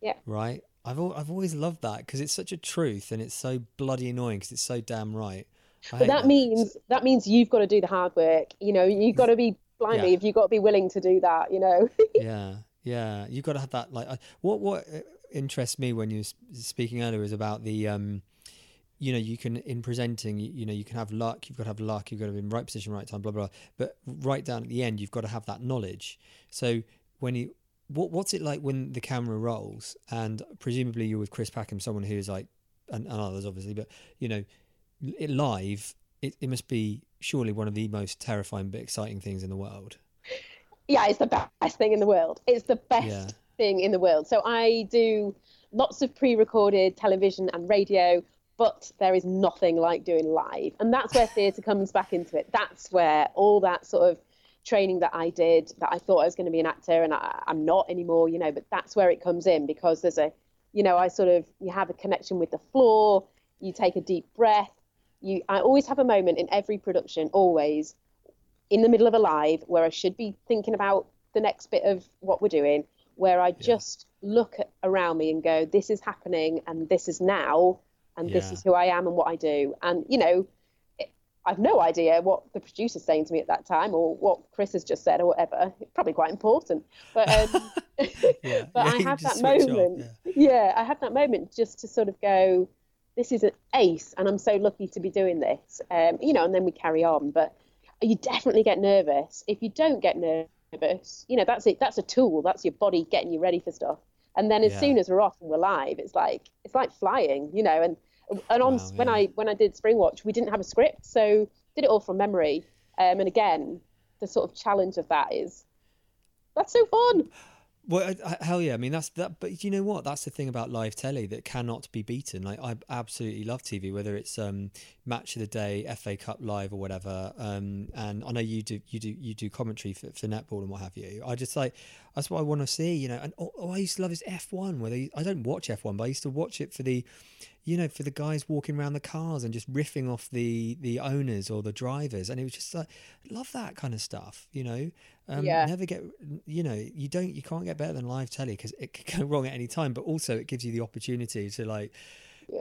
yeah Right? I've al- I've always loved that because it's such a truth and it's so bloody annoying because it's so damn right. I but hate that means that means you've got to do the hard work you know you've got to be blimey Yeah. if you've got to be willing to do that you know yeah yeah you've got to have that like I- what what uh, interests me when you were speaking earlier is about the um you know you can in presenting you, you know you can have luck you've got to have luck you've got to be in the right position right time blah blah blah. but right down at the end you've got to have that knowledge so when you what what's it like when the camera rolls and presumably you're with chris packham someone who's like and, and others obviously but you know it live it, it must be surely one of the most terrifying but exciting things in the world yeah, it's the best thing in the world. It's the best Yeah. thing in the world. So I do lots of pre-recorded television and radio, but there is nothing like doing live, and that's where theatre comes back into it. That's where all that sort of training that I did, that I thought I was going to be an actor, and I, I'm not anymore, you know. But that's where it comes in because there's a, you know, I sort of you have a connection with the floor. You take a deep breath. You, I always have a moment in every production, always in the middle of a live where I should be thinking about the next bit of what we're doing, where I just look at, around me and go, this is happening and this is now and this is who I am and what I do. And, you know, I've no idea what the producer's saying to me at that time or what Chris has just said or whatever. It's probably quite important. But, um, Yeah. but Yeah, I have that off, moment. yeah. yeah, I had that moment just to sort of go, this is an ace, and I'm so lucky to be doing this. Um, you know, and then we carry on. But you definitely get nervous. If you don't get nervous, you know, that's it. That's a tool. That's your body getting you ready for stuff. And then as Yeah. soon as we're off and we're live, it's like it's like flying, you know. And and on Wow, when. I when I did Springwatch, we didn't have a script, so did it all from memory. Um, and again, the sort of challenge of that is that's so fun. Well, hell yeah! I mean, that's that. But you know what? That's the thing about live telly that cannot be beaten. Like I absolutely love TV, whether it's um, match of the day, FA Cup live, or whatever. Um, and I know you do, you do, you do commentary for, for netball and what have you. I just like that's what I want to see. You know, and oh, oh, I used to love is F one, where they, I don't watch F one, but I used to watch it for the, you know, for the guys walking around the cars and just riffing off the the owners or the drivers, and it was just like love that kind of stuff. You know, um, Yeah. never get you know you don't you can't get better than live telly because it can go wrong at any time but also it gives you the opportunity to like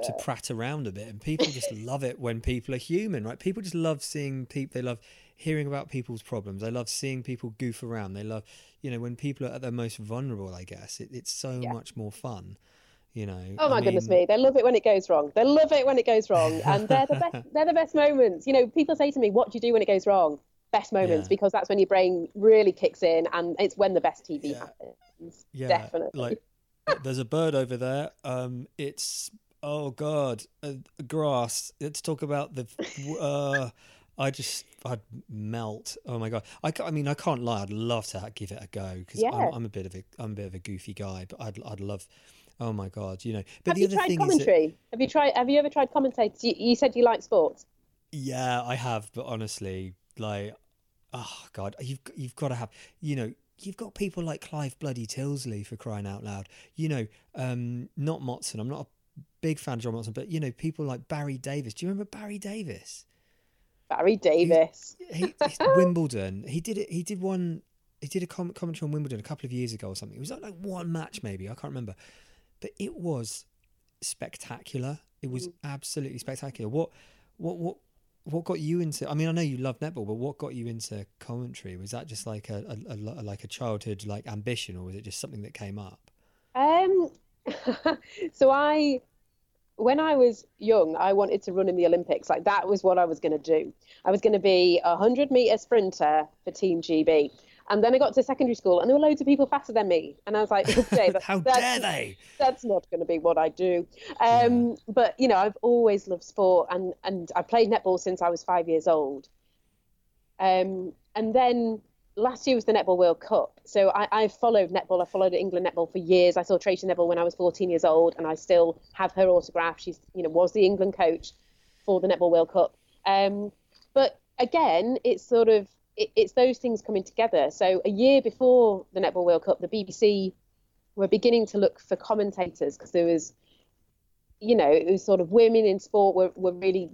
to prat around a bit and people just love it when people are human right people just love seeing people they love hearing about people's problems they love seeing people goof around they love you know when people are at their most vulnerable i guess it, it's so Yeah. much more fun you know Oh I my goodness me, they love it when it goes wrong. They love it when it goes wrong, and they're the best. they're the best moments. You know, people say to me, "What do you do when it goes wrong?" Best moments Yeah. because that's when your brain really kicks in, and it's when the best TV Yeah. happens. Yeah, definitely. like there's a bird over there. Um, it's oh god, uh, grass. Let's talk about the. Uh, I just I'd melt. Oh my god! I, I mean I can't lie. I'd love to give it a go because Yeah. I'm, I'm a bit of a I'm a bit of a goofy guy, but I'd I'd love. Oh my god! You know, but have the you other tried thing is that, commentary? Have you tried? Have you ever tried commentating? You, you said you like sports. yeah, I have, but honestly, like, oh god, you've you've got to have. You know, you've got people like Clive Bloody Tyldesley for crying out loud. You know, um, not Motson. I'm not a big fan of John Motson, but you know, people like Barry Davies. Do you remember Barry Davies? Barry Davies. he, he's Wimbledon. He did it. He did one. He did a com- commentary on Wimbledon a couple of years ago or something. It was like, like one match, maybe I can't remember, but it was spectacular. It was absolutely spectacular. What, what, what, what got you into? I mean, I know you love netball, but what got you into commentary? Was that just like a, a, a like a childhood like ambition, or was it just something that came up? Um, so I, when I was young, I wanted to run in the Olympics. Like that was what I was going to do. I was going to be a hundred meter sprinter for Team GB. And then I got to secondary school, and there were loads of people faster than me. And I was like, okay, that- How that's, dare they? that's not going to be what I do. Um, But you know, I've always loved sport, and and I played netball since I was five years old. Um, and then last year was the Netball World Cup, so I, I followed netball. I followed England netball for years. I saw Tracey Neville when I was 14 years old, and I still have her autograph. She's you know was the England coach for the Netball World Cup. Um, but again, it's sort of it, it's those things coming together. So a year before the Netball World Cup, the BBC were beginning to look for commentators because there was, you know, it was sort of women in sport were, were really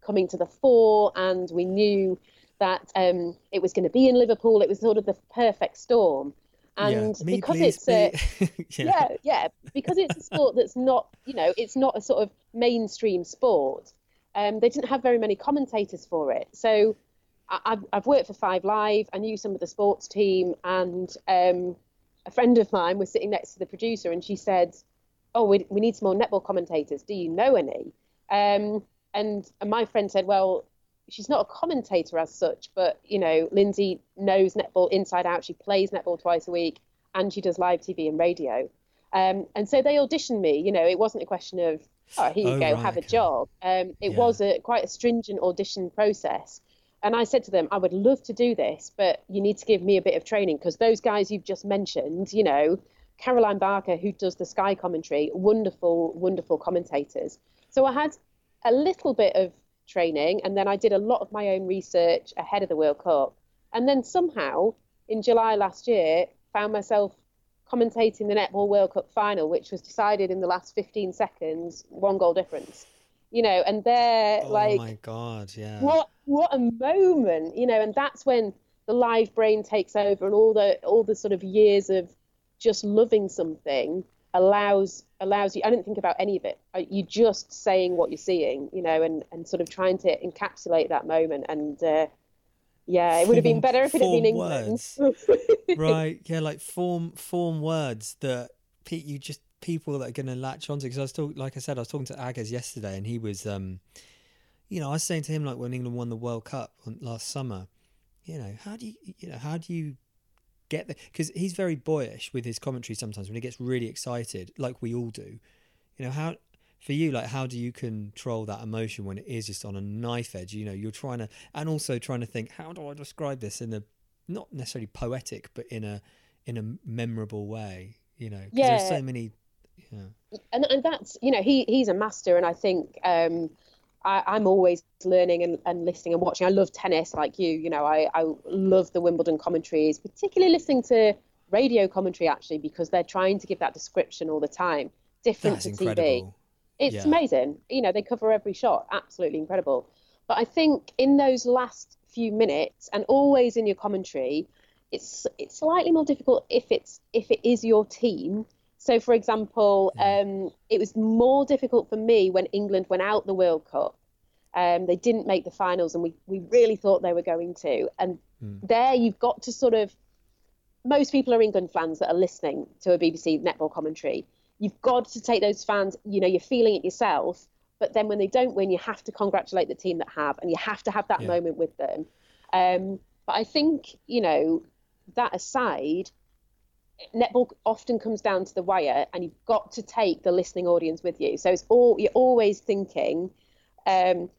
coming to the fore, and we knew that um, it was going to be in Liverpool. It was sort of the perfect storm. And yeah. Me, because please, it's a, me. yeah, yeah, because it's a sport that's not, you know, it's not a sort of mainstream sport. Um, they didn't have very many commentators for it. So I, I've, I've worked for Five Live. I knew some of the sports team, and um, a friend of mine was sitting next to the producer, and she said, "Oh, we, we need some more netball commentators. Do you know any?" Um, and, and my friend said, "Well." She's not a commentator as such, but you know, Lindsey knows netball inside out. She plays netball twice a week, and she does live TV and radio. Um, and so they auditioned me. You know, it wasn't a question of, oh, here you Oh, go, right, have a job. Um, it Yeah. was a quite a stringent audition process. And I said to them, I would love to do this, but you need to give me a bit of training because those guys you've just mentioned, you know, Caroline Barker, who does the Sky commentary, wonderful, wonderful commentators. So I had a little bit of training and then I did a lot of my own research ahead of the World Cup. And then somehow in July last year, found myself commentating the Netball World Cup final, which was decided in the last 15 seconds, one goal difference. You know, and they're Oh like, my god! Yeah. what what a moment you know and that's when the live brain takes over and all the all the sort of years of just loving something allows allows you i didn't think about any of it. Uh, you just saying what you're seeing you know and and sort of trying to encapsulate that moment. And uh, yeah it would have been better if it had been england. right yeah like form form words that pe- you just people that are going to latch onto. Because i was talking like i said i was talking to agas yesterday and he was um you know i was saying to him like when england won the world cup last summer you know how do you you know how do you get there because he's very boyish with his commentary sometimes when he gets really excited like we all do. You know how for you like how do you control that emotion when it is just on a knife edge? You know you're trying to and also trying to think how do i describe this in a not necessarily poetic but in a in a memorable way you know? 'cause there's Yeah. so many yeah. And and that's you know he he's a master and i think um I, I'm always learning and, and listening and watching. I love tennis like you. You know, I, I love the Wimbledon commentaries, particularly listening to radio commentary actually because they're trying to give that description all the time, different that's to TV. incredible It's Yeah. amazing. You know, they cover every shot. Absolutely incredible. But I think in those last few minutes and always in your commentary, it's it's slightly more difficult if it's if it is your team. So for example, um, it was more difficult for me when England went out the World Cup. Um, they didn't make the finals, and we, we really thought they were going to. And there, you've got to sort of most people are England fans that are listening to a BBC netball commentary. You've got to take those fans, you know, you're feeling it yourself. But then when they don't win, you have to congratulate the team that have, and you have to have that Yeah. moment with them. Um, but I think, you know, that aside, netball often comes down to the wire, and you've got to take the listening audience with you. So it's all you're always thinking um,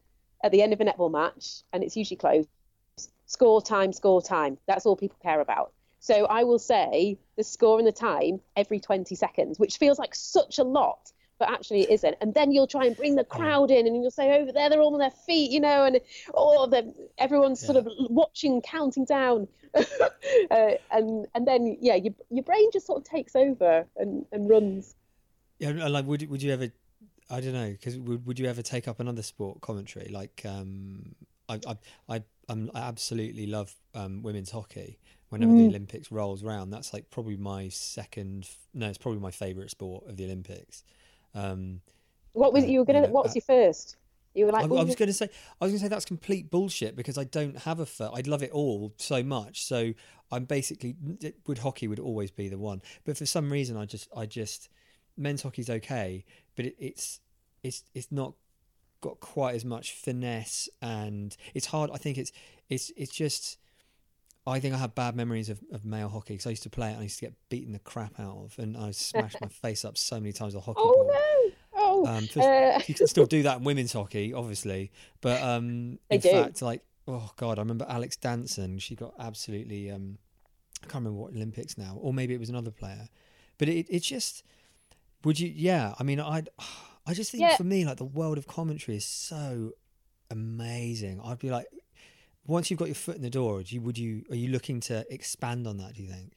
at the end of a netball match, and it's usually close. Score time, score time. That's all people care about. So I will say the score and the time every 20 seconds, which feels like such a lot, but actually it isn't. And then you'll try and bring the crowd in, and you'll say over there they're all on their feet, you know, and oh, the, everyone's sort of watching, counting down, uh, and and then yeah, your your brain just sort of takes over and, and runs. Yeah, like would would you ever? I don't know, because would would you ever take up another sport commentary? Like, um, I I I, I'm, I absolutely love um, women's hockey. Whenever the Olympics rolls around, that's like probably my second. No, it's probably my favourite sport of the Olympics. Um, What was Uh, you were gonna? you know, what was uh, your first? You were like, I, "Oh, I was going to say, I was going to say that's complete bullshit because I don't have a fir- I'd love it all so much. So I'm basically would hockey would always be the one. But for some reason, I just I just men's hockey's okay, but it, it's it's it's not got quite as much finesse and it's hard. I think it's it's it's just. I think I have bad memories of, of male hockey because I used to play it and I used to get beaten the crap out of, and I smashed my face up so many times with a hockey oh ball. no, oh, Um, uh, you can still do that in women's hockey, obviously, but um, in do. fact, like oh god, I remember Alex Danson. She got absolutely um, I can't remember what Olympics now, or maybe it was another player, but it it's just would you? Yeah, I mean, I I just think Yeah. for me, like the world of commentary is so amazing. I'd be like, once you've got your foot in the door, do you, would you are you looking to expand on that? Do you think?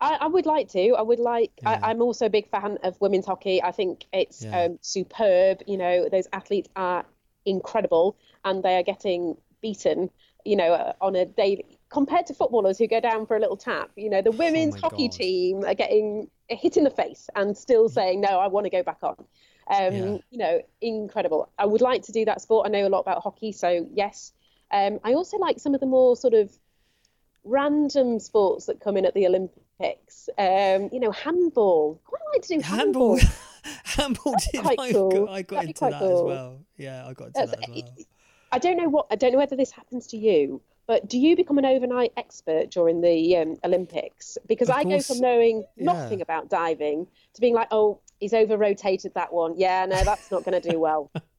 I, I would like to. I would like. Yeah. I, I'm also a big fan of women's hockey. I think it's Yeah. um, superb. You know, those athletes are incredible, and they are getting beaten. You know, uh, on a daily compared to footballers who go down for a little tap. You know, the women's Oh hockey God. team are getting hit in the face and still saying, "No, I want to go back on." Um, Yeah. You know, incredible. I would like to do that sport. I know a lot about hockey, so yes. Um, I also like some of the more sort of random sports that come in at the Olympics. Um, you know, handball. I quite like to do handball. Handball, handball did. quite I, cool. got, I got That'd into that as well. Yeah, I got into That's- that as well. I don't know what I don't know whether this happens to you, but do you become an overnight expert during the um, Olympics? Because Of I go from knowing yeah. nothing about diving to being like, oh, he's over rotated that one. Yeah, no, that's not going to do well.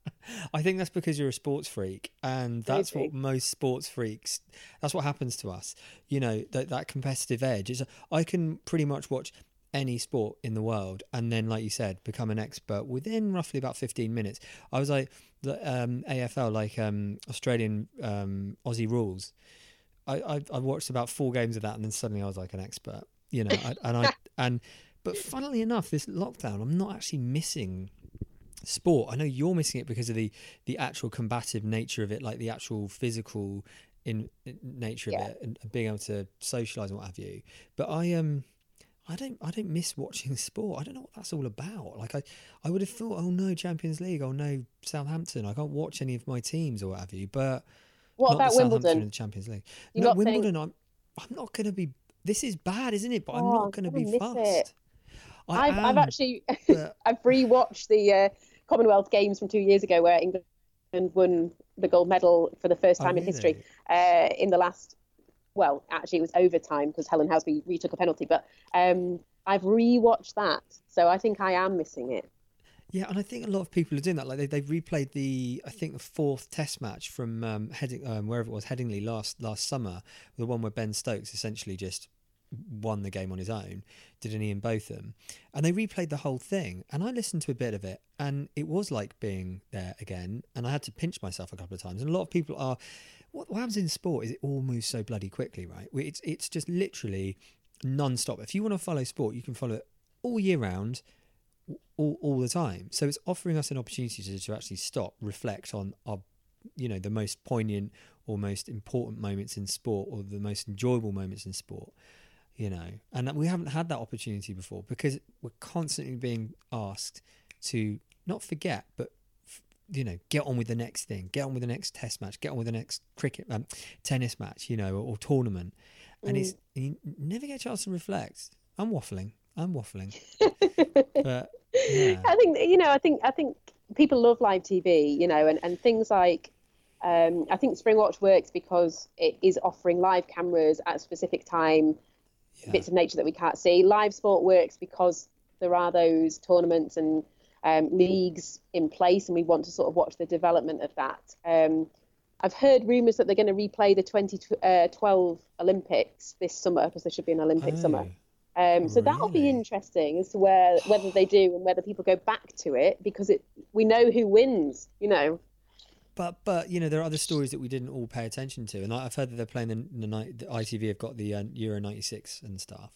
I think that's because you're a sports freak, and that's what most sports freaks. That's what happens to us. You know that that competitive edge is. I can pretty much watch any sport in the world, and then, like you said, become an expert within roughly about 15 minutes. I was like the um, AFL, like um, Australian um, Aussie rules. I, I I watched about four games of that, and then suddenly I was like an expert. You know, I, and I and but funnily enough, this lockdown, I'm not actually missing sport. I know you're missing it because of the the actual combative nature of it, like the actual physical in, in nature Yeah. of it, and, and being able to socialize and what have you. But I um. I don't. I don't miss watching sport. I don't know what that's all about. Like I, I would have thought, oh no, Champions League. Oh no, Southampton. I can't watch any of my teams or what have you. But What about Wimbledon? in the Champions League. You no, Wimbledon. I'm. I'm not going to be. This is bad, isn't it? But I'm Oh, not going to be fussed. it. I I've, I've actually I've rewatched the uh, Commonwealth Games from two years ago where England won the gold medal for the first Oh, time in history uh, in the last. Well, actually, it was overtime because Helen Housby retook a penalty. But um, I've rewatched that, so I think I am missing it. Yeah, and I think a lot of people are doing that. Like they they've replayed the I think the fourth Test match from um, Heading um, wherever it was Headingley last last summer, the one where Ben Stokes essentially just won the game on his own, did an Ian Botham, and they replayed the whole thing. And I listened to a bit of it, and it was like being there again. And I had to pinch myself a couple of times. And a lot of people are. What, what happens in sport is it all moves so bloody quickly, right? It's it's just literally non-stop. If you want to follow sport, you can follow it all year round all, all the time. So it's offering us an opportunity to, to actually stop, reflect on our, you know, the most poignant or most important moments in sport or the most enjoyable moments in sport, you know. And we haven't had that opportunity before because we're constantly being asked to not forget, but you know, get on with the next thing, get on with the next test match, get on with the next cricket, um, tennis match, you know, or, or tournament. And it's you never get a chance to reflect. I'm waffling. I'm waffling. but yeah. I think you know. I think I think people love live TV. You know, and and things like. Um, I think Springwatch works because it is offering live cameras at a specific time Yeah. bits of nature that we can't see. Live sport works because there are those tournaments and um, leagues in place, and we want to sort of watch the development of that. Um, I've heard rumours that they're going to replay the 2012 Olympics this summer because there should be an Olympic summer. Oh, Um, so that'll be interesting as to where whether they do and whether people go back to it because it we know who wins. You know. But but you know there are other stories that we didn't all pay attention to, and I- I've heard that they're playing the, the, night the ITV have got the uh, Euro '96 and stuff.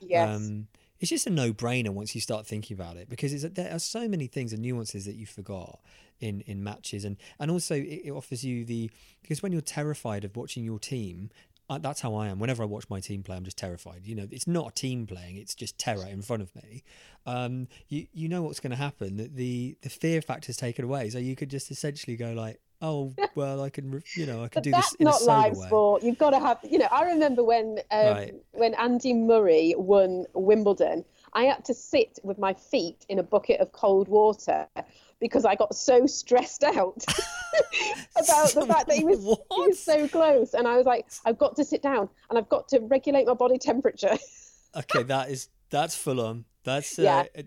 Yes. Um, it's just a no-brainer once you start thinking about it because it's, there are so many things and nuances that you forgot in in matches, and and also it, it offers you the because when you're terrified of watching your team. I, that's how I am. Whenever I watch my team play, I'm just terrified. You know, it's not a team playing; it's just terror in front of me. Um, you you know what's going to happen. That the the fear factor is taken away, so you could just essentially go like, "Oh, well, I can, you know, I can But do that's this in a not sober live way." sport. You've got to have, you know. I remember when um, Right. when Andy Murray won Wimbledon, I had to sit with my feet in a bucket of cold water because I got so stressed out about the fact that he was, he was so close, and I was like, I've got to sit down and I've got to regulate my body temperature. Okay, that is that's full on. That's uh, Yeah. uh,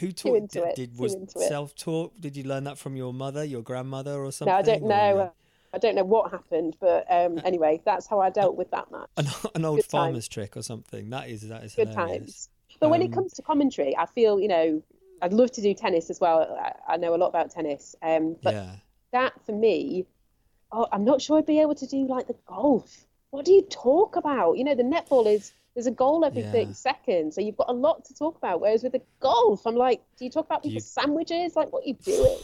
who taught? did, did was self taught? Did you learn that from your mother, your grandmother, or something? now I don't or know. I don't know what happened, but um, anyway, that's how I dealt with that match. An, an old Good farmer's trick or something. That is that is Good hilarious. times. But when it Um, comes to commentary, I feel you know I'd love to do tennis as well. I, I know a lot about tennis, um, but yeah. that for me, oh, I'm not sure I'd be able to do like the golf. What do you talk about? You know, the netball is there's a goal every Yeah. 30 seconds, so you've got a lot to talk about. Whereas with the golf, I'm like, do you talk about Do you- people's sandwiches? Like, what are you doing?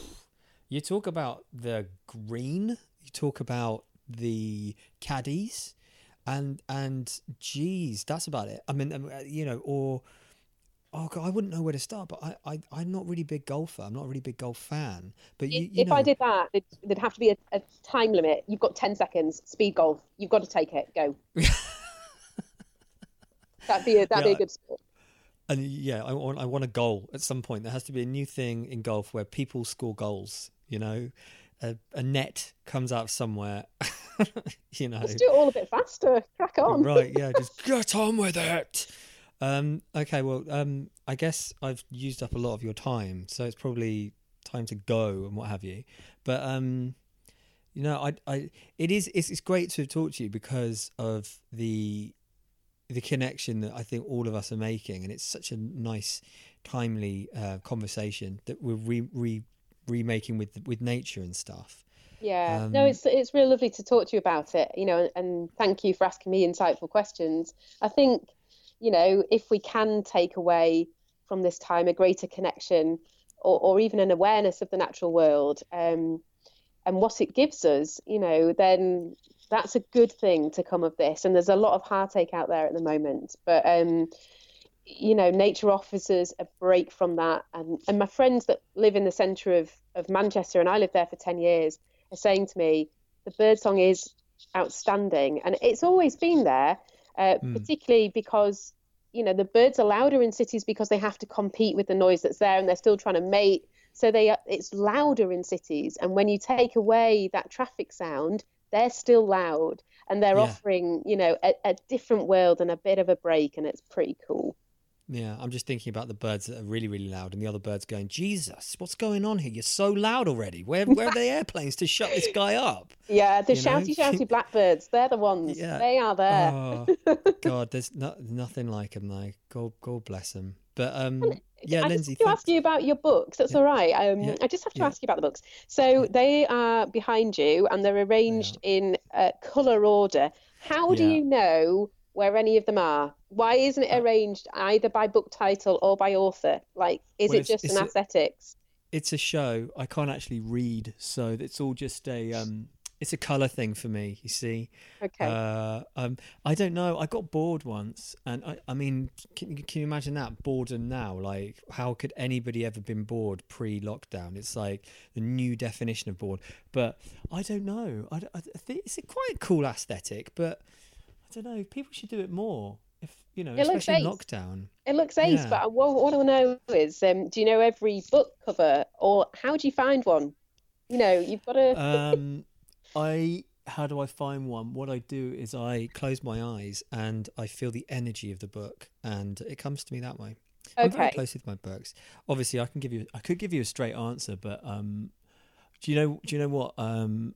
You talk about the green. You talk about the caddies, and and geez, that's about it. I mean, um, uh, you know, or oh god, I wouldn't know where to start. But I, I I'm not really a big golfer. I'm not a really big golf fan. But you, you if know, I did that, it, there'd have to be a, a time limit. You've got 10 seconds, speed golf. You've got to take it. Go. that'd be a, that'd be a good sport. And yeah, I want I want a goal at some point. There has to be a new thing in golf where people score goals. You know, a, a net comes out of somewhere. you know, Let's do it all a bit faster. Crack on. right? Yeah, just get on with it. Um, okay, well, um, I guess I've used up a lot of your time, so it's probably time to go and what have you. But um, you know, I, I, it is, it's, it's great to talk to you because of the, the connection that I think all of us are making, and it's such a nice, timely uh, conversation that we're re, re, remaking with with nature and stuff. Yeah, no, Um, it's it's really lovely to talk to you about it, you know, and thank you for asking me insightful questions. I think, you know, if we can take away from this time a greater connection or, or even an awareness of the natural world um, and what it gives us, you know, then that's a good thing to come of this. And there's a lot of heartache out there at the moment, but um, you know, nature offers us a break from that. And and my friends that live in the centre of of Manchester, and I lived there for ten years are saying to me, the birdsong is outstanding, and it's always been there, uh, Hmm. particularly because you know the birds are louder in cities because they have to compete with the noise that's there, and they're still trying to mate. So they are, it's louder in cities, and when you take away that traffic sound, they're still loud, and they're Yeah. offering you know a, a different world and a bit of a break, and it's pretty cool. Yeah, I'm just thinking about the birds that are really, really loud, and the other birds going, "Jesus, what's going on here? You're so loud already. Where, where are the airplanes to shut this guy up?" Yeah, the You know? shouty, shouty blackbirds, they're the ones. Yeah. They are there. Oh God, there's no, nothing like them. though. God, God bless them. But um, yeah, I Lindsey, just have to ask you about your books. That's Yeah. all right. Um, Yeah. I just have to ask you about the books. So they are behind you, and they're arranged in uh, color order. How do you know where any of them are? Why isn't it Uh, arranged either by book title or by author? Like, is Well, it just an aesthetics? it's a show. I can't actually read, so it's all just a um, it's a color thing for me. You see. Okay. Uh, um, I don't know. I got bored once, and I, I mean, can, you- can you imagine that boredom now? Like, how could anybody ever been bored pre-lockdown? It's like the new definition of bored. But I don't know. I, I think it's a quite cool aesthetic, but I don't know. People should do it more. If you know, It especially ace. lockdown. It looks ace, yeah. but what, what I want to know is, um, do you know every book cover, or how do you find one? You know, you've got to. um, I how do I find one? What I do is I close my eyes and I feel the energy of the book, and it comes to me that way. I'm very Okay. close with my books. Obviously, I can give you. I could give you a straight answer, but um, do you know? Do you know what? Um,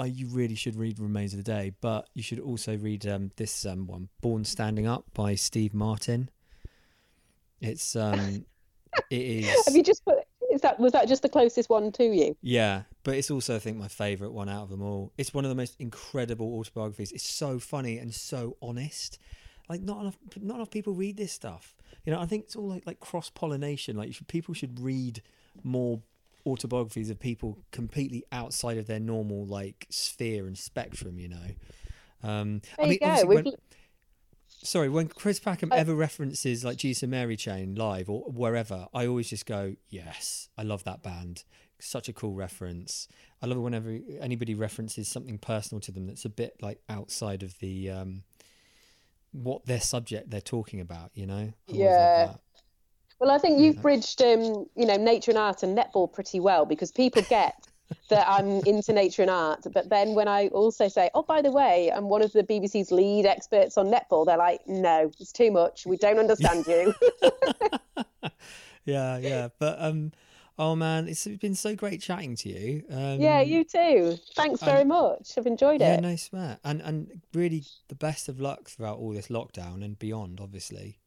uh, you really should read Remains of the Day, but you should also read um this um one, Born Standing Up by Steve Martin. It's um, it is. Have you just put? Is that was that just the closest one to you? Yeah, but it's also I think my favorite one out of them all. It's one of the most incredible autobiographies. It's so funny and so honest. Like not enough, not enough people read this stuff. You know, I think it's all like like cross pollination. Like should, people should read more autobiographies of people completely outside of their normal like sphere and spectrum. You know. Um, There I mean, you go. We've, sorry, when Chris Packham Uh, ever references like Jesus and Mary Chain live or wherever, I always just go, yes, I love that band. Such a cool reference. I love it whenever anybody references something personal to them that's a bit like outside of the um, what their subject they're talking about. You know? I Yeah. Well, I think you've bridged, um, you know, nature and art and netball pretty well because people get that I'm into nature and art, but then when I also say, oh, by the way, I'm one of the BBC's lead experts on netball, they're like, no, it's too much. We don't understand you. yeah, yeah. But um, oh man, it's been so great chatting to you. Um, yeah, you too. Thanks very um, much. I've enjoyed Yeah, it. Yeah, no swear, and and really the best of luck throughout all this lockdown and beyond. Obviously,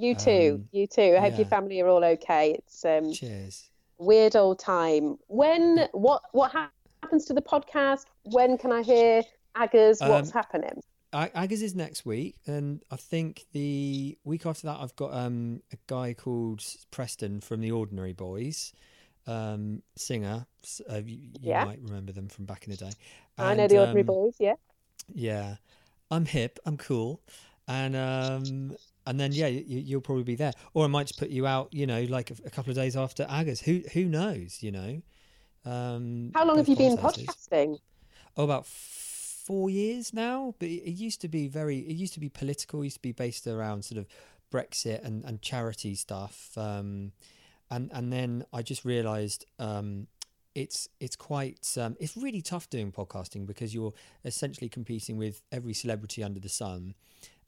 You too. um, you too. I hope yeah. your family are all okay. It's um, cheers. weird old time. When what what hap- happens to the podcast? When can I hear Aggers? What's Um, happening? Aggers is next week, and I think the week after that, I've got um, a guy called Preston from the Ordinary Boys, um, singer. Uh, you, you Yeah. might remember them from back in the day. I know the Ordinary um, Boys. Yeah. Yeah, I'm hip. I'm cool, and um, and then yeah, you, you'll probably be there, or I might just put you out. You know, like a, a couple of days after Aggers. Who who knows? You know. Um, How long have you been podcasting? oh about four years now but it, it used to be very it used to be political it used to be based around sort of brexit and, and charity stuff um and and then i just realized um it's it's quite um, it's really tough doing podcasting because you're essentially competing with every celebrity under the sun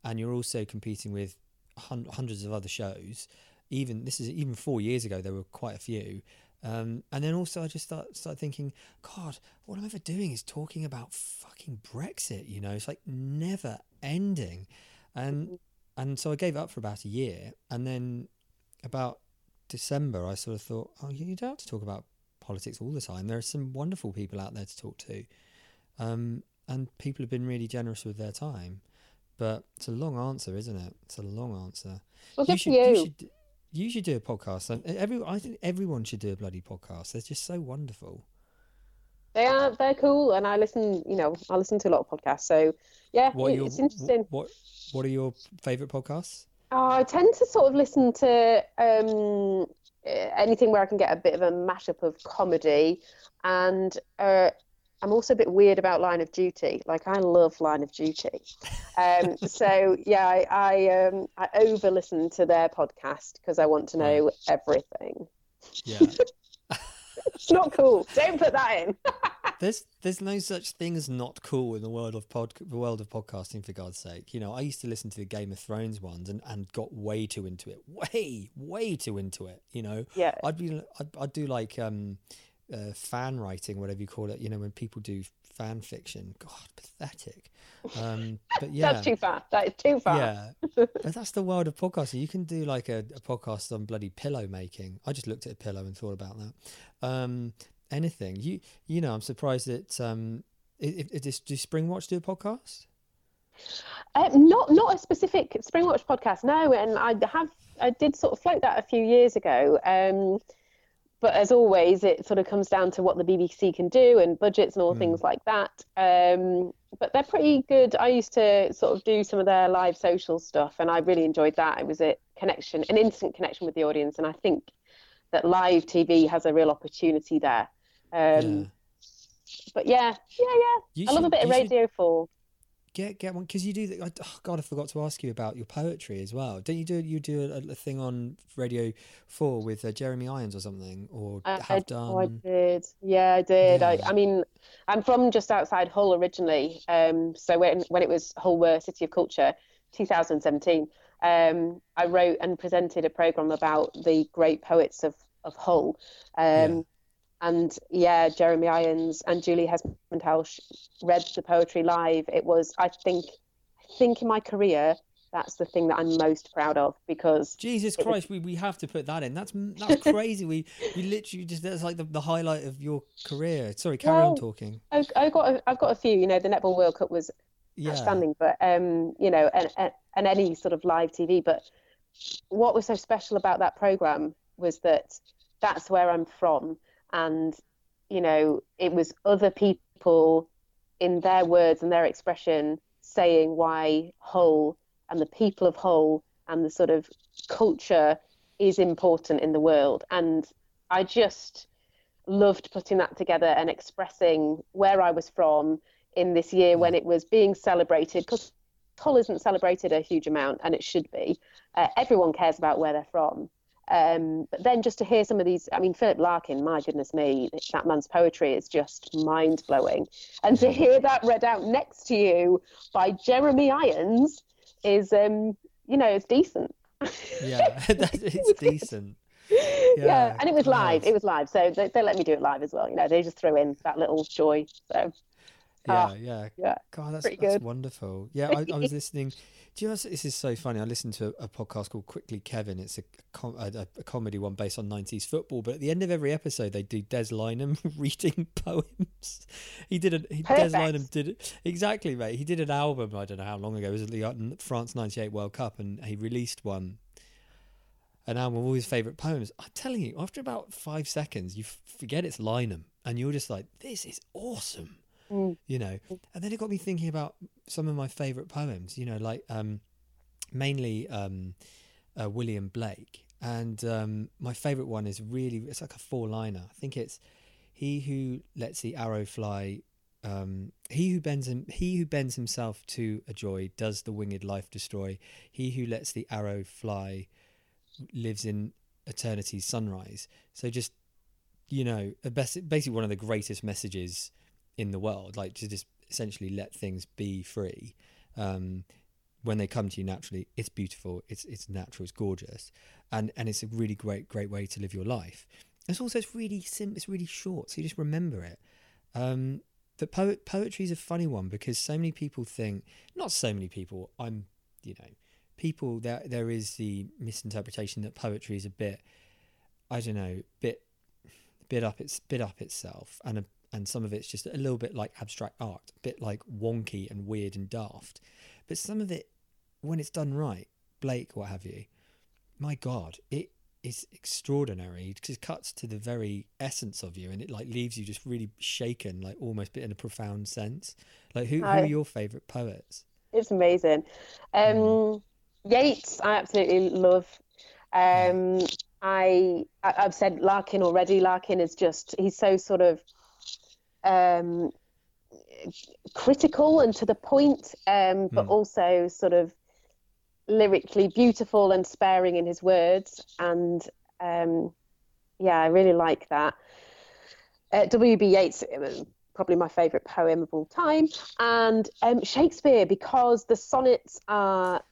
and you're also competing with hun- hundreds of other shows even this is even four years ago there were quite a few um, and then also I just start start thinking, God, what am I'm ever doing is talking about fucking Brexit. You know, it's like never ending, and and so I gave up for about a year, and then about December I sort of thought, oh, you don't have to talk about politics all the time. There are some wonderful people out there to talk to, um, and people have been really generous with their time. But it's a long answer, isn't it? It's a long answer Well, you should, you. you should you should do a podcast. Every I think everyone should do a bloody podcast. They're just so wonderful. They are they're cool, and I listen. You know, I listen to a lot of podcasts. So yeah, What your it's interesting. what what are your favorite podcasts? Oh, I tend to sort of listen to um, anything where I can get a bit of a mashup of comedy, and uh, I'm also a bit weird about Line of Duty. Like I love Line of Duty, um, so yeah, I I, um, I over listen to their podcast because I want to know everything. Yeah, It's not cool. Don't put that in. there's there's no such thing as not cool in the world of pod the world of podcasting. For God's sake, you know I used to listen to the Game of Thrones ones and and got way too into it, way way too into it. You know, Yeah. I'd be I'd, I'd do like um uh, fan writing, whatever you call it. You know, when people do fan fiction. God, pathetic. Um, but yeah, That's too far. That is too far. Yeah, but that's the world of podcasting. You can do like a, a podcast on bloody pillow making. I just looked at a pillow and thought about that. Um, anything you you know, I'm surprised that um, if, if, does, does Springwatch do a podcast? Uh, not not a specific Springwatch podcast, no. And I have I did sort of float that a few years ago. Um, but as always, it sort of comes down to what the BBC can do and budgets and all things like that. Um, but they're pretty good. I used to sort of do some of their live social stuff, and I really enjoyed that. It was a connection, an instant connection with the audience, and I think that live TV has a real opportunity there. Um, yeah. But yeah, yeah, yeah. You I love a should- bit of you should- Radio Four. Get get one because you do. The, I, oh God, I forgot to ask you about your poetry as well. Don't you do you do a, a thing on Radio Four with uh, Jeremy Irons or something, or I, have I, done? I did. Yeah, I did. I, I mean, I'm from just outside Hull originally. Um, so when when it was Hull were City of Culture, 2017, um, I wrote and presented a program about the great poets of of Hull. Um, Yeah. And yeah, Jeremy Irons and Julie Hesmondhalgh read the poetry live. It was, I think, I think in my career, that's the thing that I'm most proud of because Jesus It was- Christ, we, we have to put that in. That's that's crazy. we you literally just that's like the, the highlight of your career. Sorry, carry on talking. I, I got a, I've got a few. You know, the Netball World Cup was Yeah, outstanding, but um, you know, and, and and any sort of live TV. But what was so special about that program was that that's where I'm from, and you know, it was other people in their words and their expression saying why Hull and the people of Hull and the sort of culture is important in the world, and I just loved putting that together and expressing where I was from in this year when it was being celebrated because Hull isn't celebrated a huge amount and it should be. Uh, everyone cares about where they're from. Um, but then just to hear some of these, I mean, Philip Larkin, my goodness me, that man's poetry is just mind blowing. And to hear that read out next to you by Jeremy Irons is, um, you know, it's decent. yeah, it's decent. yeah, Yeah, and it was live. nice. It was live, so they, they let me do it live as well. You know, they just threw in that little joy. So Yeah, Ah, yeah. yeah, God, that's that's wonderful. Yeah, I, I was listening. Do you know this is so funny? I listened to a, a podcast called Quickly Kevin. It's a, com- a, a comedy one based on nineties football. But at the end of every episode, they do Des Lynam reading poems. He did a he, Des. Lynam did it exactly, mate. He did an album. I don't know how long ago. It was the uh, France ninety eight World Cup, and he released one. An album of all his favorite poems. I'm telling you, after about five seconds, you f- forget it's Lynam, and you're just like, "This is awesome." Mm. you know. And then it got me thinking about some of my favorite poems you know like um mainly um uh, william blake. And um my favorite one is really it's like a four liner i think it's he who lets the arrow fly um he who bends him he who bends himself to a joy does the winged life destroy. He who lets the arrow fly lives in eternity's sunrise. So just you know basically one of the greatest messages in the world like to just essentially let things be free um when they come to you naturally it's beautiful it's it's natural it's gorgeous and and it's a really great great way to live your life. It's also it's really sim it's really short so you just remember it. Um the poet poetry is a funny one because so many people think not so many people i'm you know people there there is the misinterpretation that poetry is a bit i don't know bit bit up its bit up itself and a, and some of it's just a little bit like abstract art a bit like wonky and weird and daft but some of it when it's done right blake what have you my god it is extraordinary because it cuts to the very essence of you and it like leaves you just really shaken like almost in a profound sense like who, who are your favorite poets it's amazing. Um, Mm. Yeats, I absolutely love. Um, I I've said Larkin already. Larkin is just he's so sort of um, critical and to the point, um, but Mm. also sort of lyrically beautiful and sparing in his words. And um, yeah, I really like that. Uh, W.B. Yeats probably my favourite poem of all time, and um, Shakespeare because the sonnets are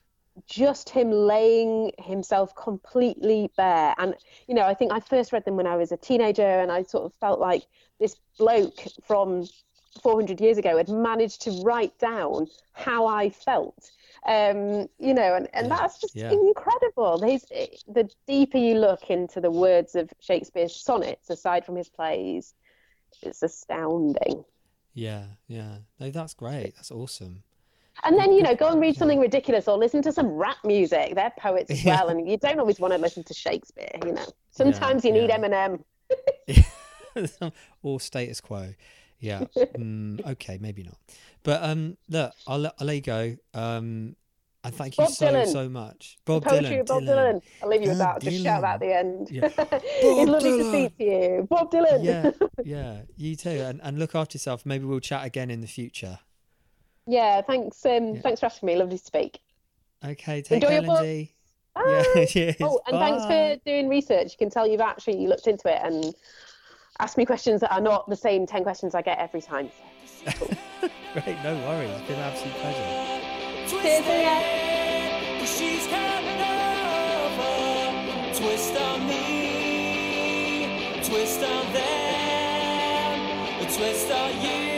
just him laying himself completely bare. And you know, I think I first read them when I was a teenager, and I sort of felt like this bloke from 400 years ago had managed to write down how I felt. Um, you know, and, and Yeah, that's just yeah. incredible. He's, the deeper you look into the words of Shakespeare's sonnets, aside from his plays, it's astounding. yeah yeah no that's great that's awesome And then, you know, go and read something ridiculous or listen to some rap music. They're poets as Yeah. well. And you don't always want to listen to Shakespeare, you know. Sometimes you need yeah. Eminem. or status quo. Yeah. Mm, okay, maybe not. But um, look, I'll let, I'll let you go. Um, and thank you Bob so Dylan. so much, Bob Poetry Dylan. of Bob Dylan. I'll leave you with that. Just shout that at the end. Yeah. it's lovely to Dylan. speak to you. Bob Dylan. Yeah, yeah. You too, and and look after yourself. Maybe we'll chat again in the future. Yeah, thanks. Um, Yeah. Thanks for asking me. Lovely to speak. Okay, take Enjoy care, your book. Lindsey. Bye. Yeah, cheers. Oh, and thanks for doing research. You can tell you've actually looked into it and asked me questions that are not the same 10 questions I get every time. Great, no worries. It's been an absolute pleasure. Cheers, Leah. She's coming over. Twist on me, twist on them, twist on you.